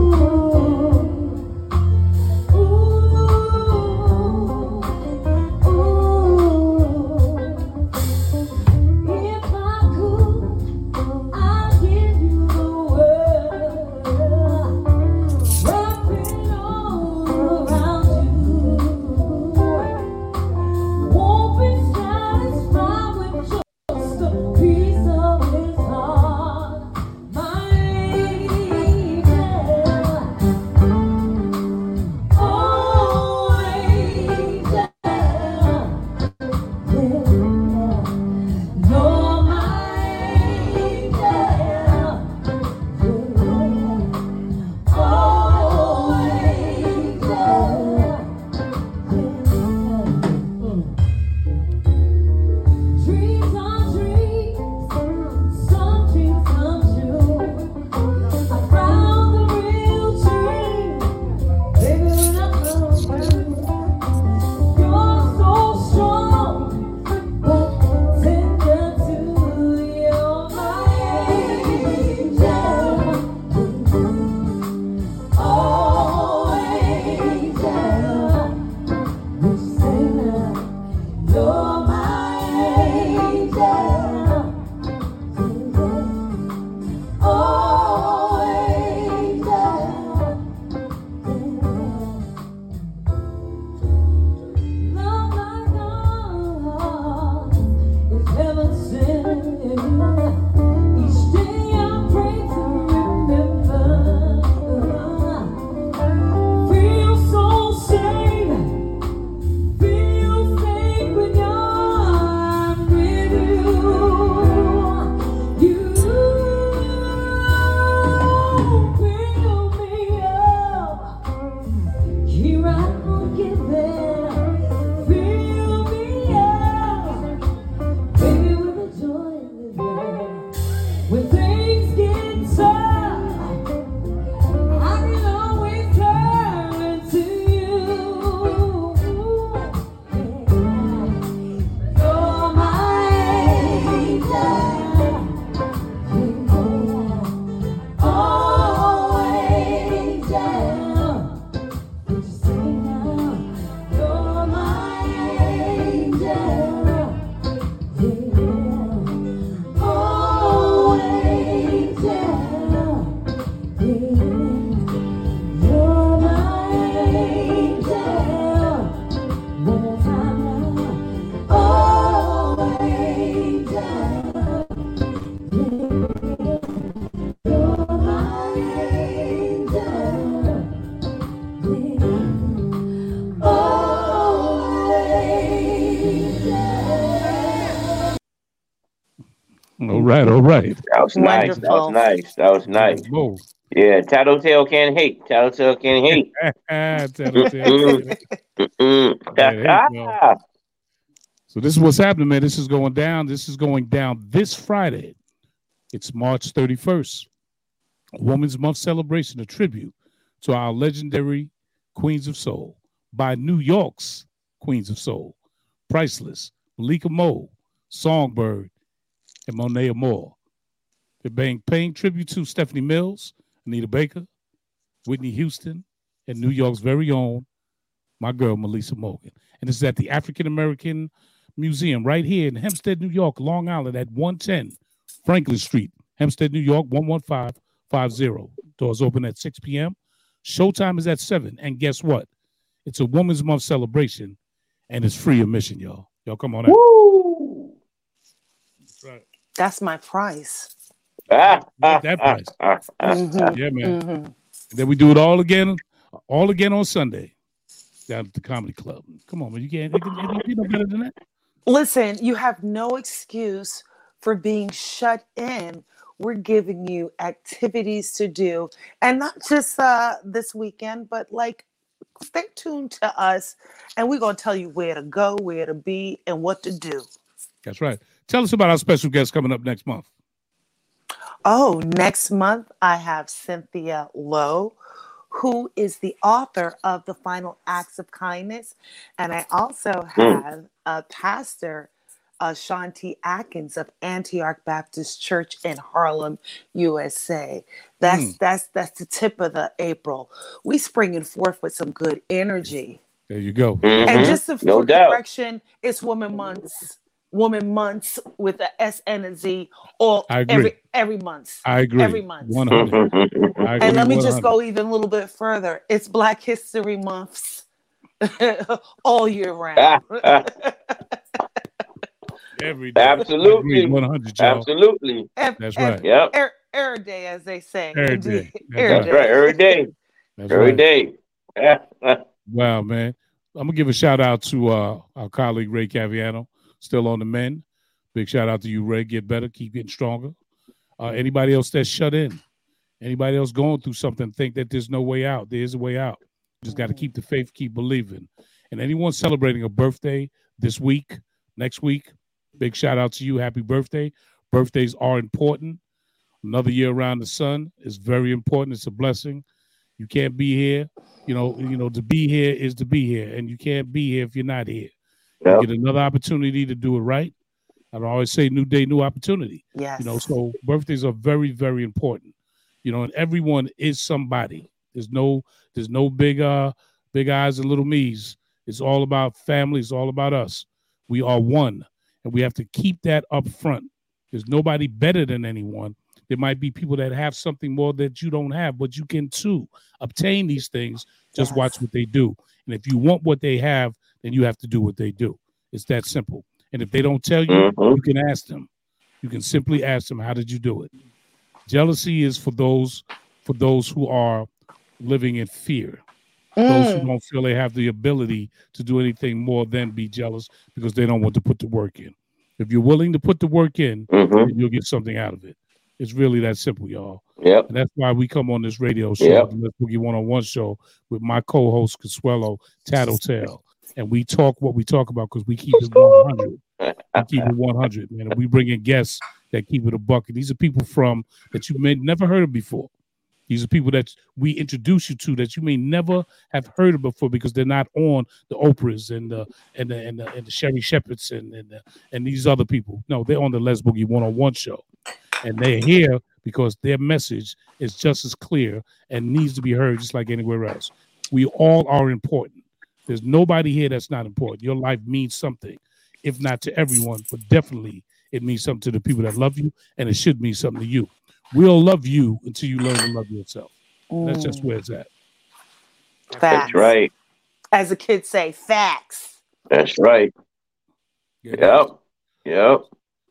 Right, all right. That was nice. That was nice. That was nice. Whoa. Yeah, Tattletale can't hate. Tattletale can't hate. Tattletale. Ah! so this is what's happening, man. This is going down. This is going down this Friday. It's March 31st. Women's Month celebration, a tribute to our legendary Queens of Soul by New York's Queens of Soul. Priceless, Malika Mo, Songbird, and Monet Moore. They're paying, paying tribute to Stephanie Mills, Anita Baker, Whitney Houston, and New York's very own, my girl, Melissa Morgan. And this is at the African American Museum right here in Hempstead, New York, Long Island at 110 Franklin Street, Hempstead, New York, 11550. Doors open at 6 p.m. Showtime is at 7. And guess what? It's a Women's Month celebration and it's free admission, y'all. Y'all come on out. Woo! That's my price. that price. Mm-hmm. Yeah, man. Mm-hmm. then we do it all again, all again on Sunday down at the comedy club. Come on, man. You can't, you no better than that. Listen, you have no excuse for being shut in. We're giving you activities to do, and not just uh, this weekend, but like stay tuned to us, and we're gonna tell you where to go, where to be, and what to do. That's right. Tell us about our special guest coming up next month. Oh, next month I have Cynthia Lowe, who is the author of The Final Acts of Kindness. And I also hmm. have a pastor, uh, Shanti Atkins of Antioch Baptist Church in Harlem, USA. That's mm. that's that's the tip of the April. We springing forth with some good energy. There you go. Mm-hmm. And just a no correction, it's Woman Months woman months with a S and a Z or every every month. I agree. Every month. 100. and let me 100. just go even a little bit further. It's Black History Months all year round. Ah. every day. Absolutely. 100, y'all. Absolutely. That's right. Yep. Every, every day, as they say. Every day. That's, That's right. right. Every day. That's every right. day. wow, man. I'm gonna give a shout out to uh, our colleague Ray Caviano still on the men. Big shout out to you, Ray. Get better, keep getting stronger. Uh, anybody else that's shut in, anybody else going through something, think that there's no way out. There is a way out. just got to keep the faith, keep believing. And anyone celebrating a birthday this week, next week, big shout out to you. Happy birthday. Birthdays are important. Another year around the sun is very important. It's a blessing. You can't be here. You know, you know, to be here is to be here, and you can't be here if you're not here. Yep. Get another opportunity to do it right. I always say new day, new opportunity. Yes. You know, so birthdays are very, very important. You know, and everyone is somebody. There's no there's no big uh big eyes and little me's. It's all about family, it's all about us. We are one. And we have to keep that up front. There's nobody better than anyone. There might be people that have something more that you don't have, but you can too obtain these things. Just yes. watch what they do. And if you want what they have, then you have to do what they do. It's that simple. And if they don't tell you, mm-hmm. you can ask them. You can simply ask them, "How did you do it?" Jealousy is for those for those who are living in fear. Mm. Those who mm. don't feel they have the ability to do anything more than be jealous because they don't want to put the work in. If you're willing to put the work in, mm-hmm. you'll get something out of it. It's really that simple, y'all. Yep. And that's why we come on this radio show, yep. the Les Boogie One on One show, with my co-host Consuela Tattletale and we talk what we talk about because we keep it 100. we keep it 100, man. And we bring in guests that keep it a bucket. These are people from that you may never heard of before. These are people that we introduce you to that you may never have heard of before because they're not on the Oprahs and the and the and the, and the Sherri Shepherds and and, the, and these other people. No, they're on the Les Boogie One on One show, and they're here because their message is just as clear and needs to be heard just like anywhere else. We all are important. There's nobody here that's not important. Your life means something, if not to everyone, but definitely it means something to the people that love you, and it should mean something to you. We'll love you until you learn to love yourself. Mm. That's just where it's at. Facts. That's right. As the kids say, facts. That's right. Yeah. Yep. Yep.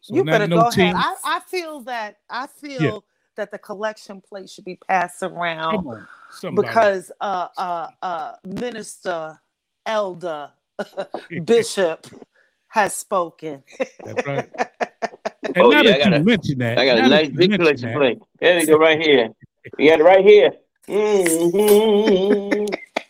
So you better no go teams. ahead. I, I, feel that I feel yeah. that the collection plate should be passed around because uh uh uh Minister elder bishop has spoken. That's right. And Oh, now yeah, I that got you a- mention that, I got now a that nice you big collection plate. There we go, right here. You got it right here. Mhm.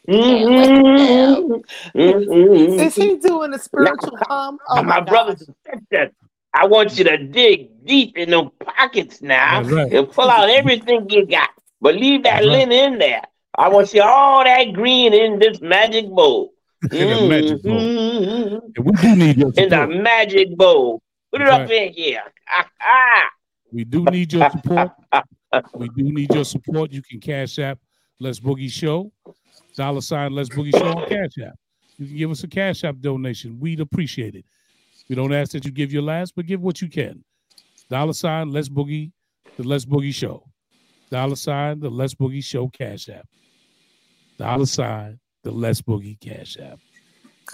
Mhm. Mhm. Is he doing a spiritual hum? Oh my, my, brothers and sisters, I want you to dig deep in them pockets now right. and pull out everything you got, but leave that That's right. linen in there. I want you all that green in this magic bowl. In the magic bowl. Mhm. And we do need your In the magic bowl. Put it That's up in here. We do need your support. we do need your support. You can cash app Let's Boogie Show, dollar sign Let's Boogie Show on Cash App. You can give us a Cash App donation. We'd appreciate it. We don't ask that you give your last, but give what you can. Dollar sign Let's Boogie, the Let's Boogie Show. Dollar sign the Let's Boogie Show Cash App. Dollar sign the Let's Boogie Cash App.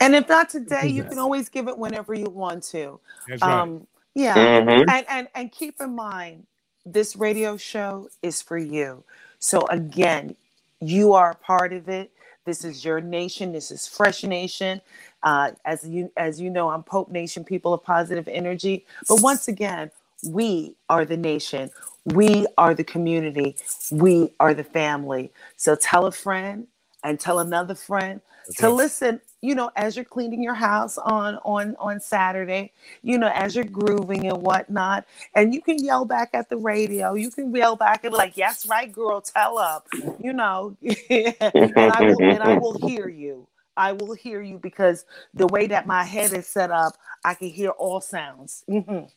And if not today, you can always give it whenever you want to. That's right. Um, yeah. Mhm. And, and and keep in mind, this radio show is for you. So again, you are a part of it. This is your nation. This is Fresh Nation. Uh, as you as you know, I'm Pope Nation, people of positive energy. But once again, we are the nation. We are the community. We are the family. So tell a friend and tell another friend to listen you know as you're cleaning your house on on on saturday you know as you're grooving and whatnot and you can yell back at the radio you can yell back and be like yes right girl tell up you know and i will and i will hear you i will hear you because the way that my head is set up i can hear all sounds Mhm.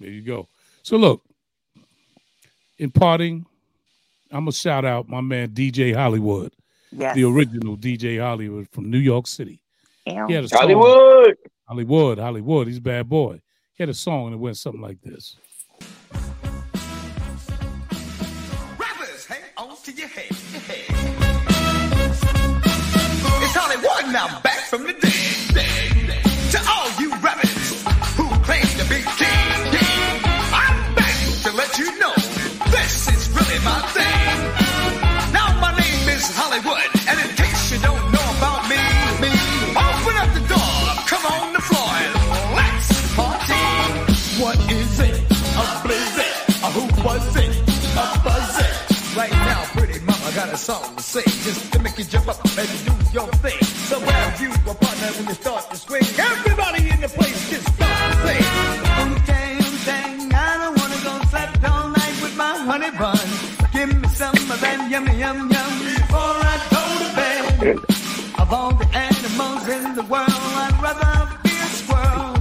There you go. So look, in parting, I'm gonna shout out my man DJ Hollywood, yes the original DJ Hollywood from New York City. Ow. He had a song, Hollywood. Hollywood, Hollywood. He's a bad boy. He had a song and it went something like this. Rappers, hang on to your head. your head. It's Hollywood now, back from the dead. dead. To all you rappers who claim to be king, king, my thing. Now my name is Hollywood, and in case you don't know about me, me, open up the door, come on the floor, and let's party. What is it? A blizzard? A who was it? A buzz? Right now, pretty mama got a song to sing, just to make you jump up and do your thing. So grab you a partner when you start to swing. Everybody in the place yummy yum yum before I go to bed. Of all the animals in the world, I'd rather be a squirrel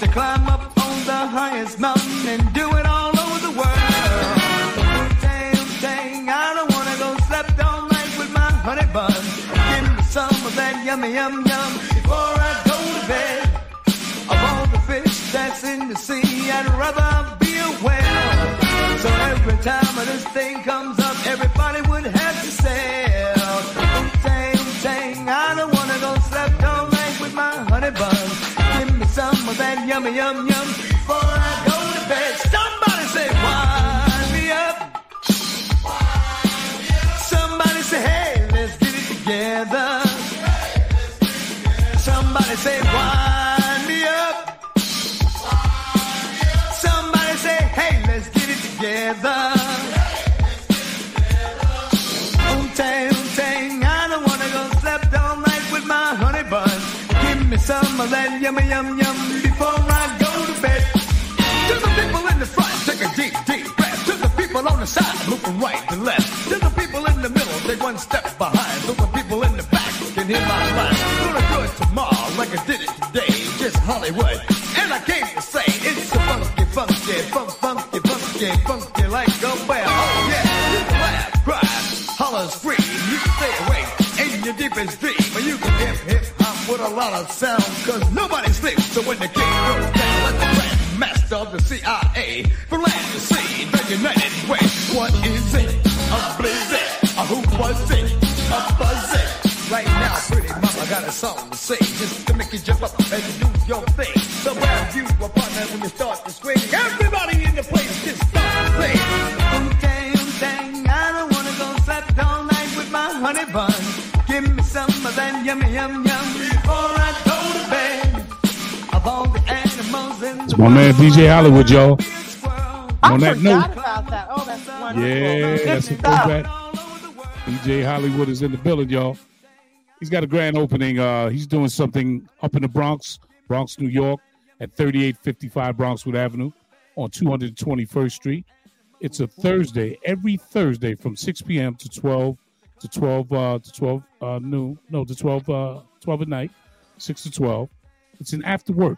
to climb up on the highest mountain and do it all over the world. Wu-Tang, Wu-Tang, I don't wanna go slept all night with my honey bun. Give me some of that yummy yum yum before I go to bed. Of all the fish that's in the sea, I'd rather time this thing comes up, everybody would have to sail. Wu-Tang, Wu-Tang, I don't wanna go slept all night with my honey bun. Give me some of that yummy yum yum before I go to bed. Somebody say, wind me up. Somebody say, hey, let's get it together. Somebody say, wind together. Wu-Tang, Wu-Tang, I don't wanna go slept all night with my honey bun. Give me some of that yummy yum yum before I go to bed. To the people in the front, take a deep, deep breath. To the people on the side, moving right to left. To the people in the middle, take one step behind. So the people in the back can hear my line. Gonna do it tomorrow like I did it today. Just Hollywood. Funky, funky, like a bear. Oh yeah, you laugh, cry, holler, scream. You can stay awake in your deepest dream. But you can hip, hip, hop with a lot of sound. Cause nobody sleeps. So when the king goes down, let the grand master of the CIA from land to sea, the United Way. What is it? A blizzard? A who was it? A buzz? Right now, pretty mama got a song to sing just to make you jump up and My man DJ Hollywood, y'all. I On that forgot note, about that. Oh, that's wonderful. yeah, Good that's a throwback. DJ Hollywood is in the building, y'all. He's got a grand opening. Uh, he's doing something up in the Bronx, Bronx, New York, at 3855 Bronxwood Avenue on 221st Street. It's a Thursday, every Thursday from 6 p.m. to 12 to 12 uh, to 12 uh, noon. No, to 12 uh, 12 at night, 6 to 12. It's an after work.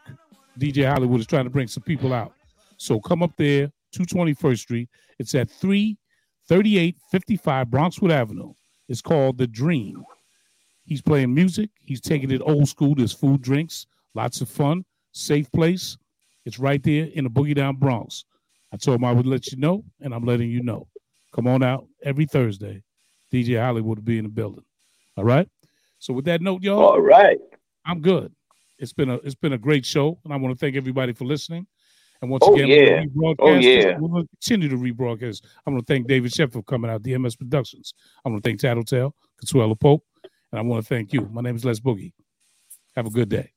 DJ Hollywood is trying to bring some people out. So come up there, 221st Street. It's at 33855 Bronxwood Avenue. It's called The Dream. He's playing music. He's taking it old school. There's food, drinks, lots of fun, safe place. It's right there in the Boogie Down Bronx. I told him I would let you know, and I'm letting you know. Come on out every Thursday. DJ Hollywood will be in the building. All right. So with that note, y'all. All right. I'm good. It's been a it's been a great show, and I want to thank everybody for listening. And once Oh, again, yeah. Oh, rebroadcast yeah. we're going to continue to rebroadcast. I'm going to thank David Sheffield for coming out, DMS Productions. I'm going to thank Tattletale, Consuela Pope, and I want to thank you. My name is Les Boogie. Have a good day.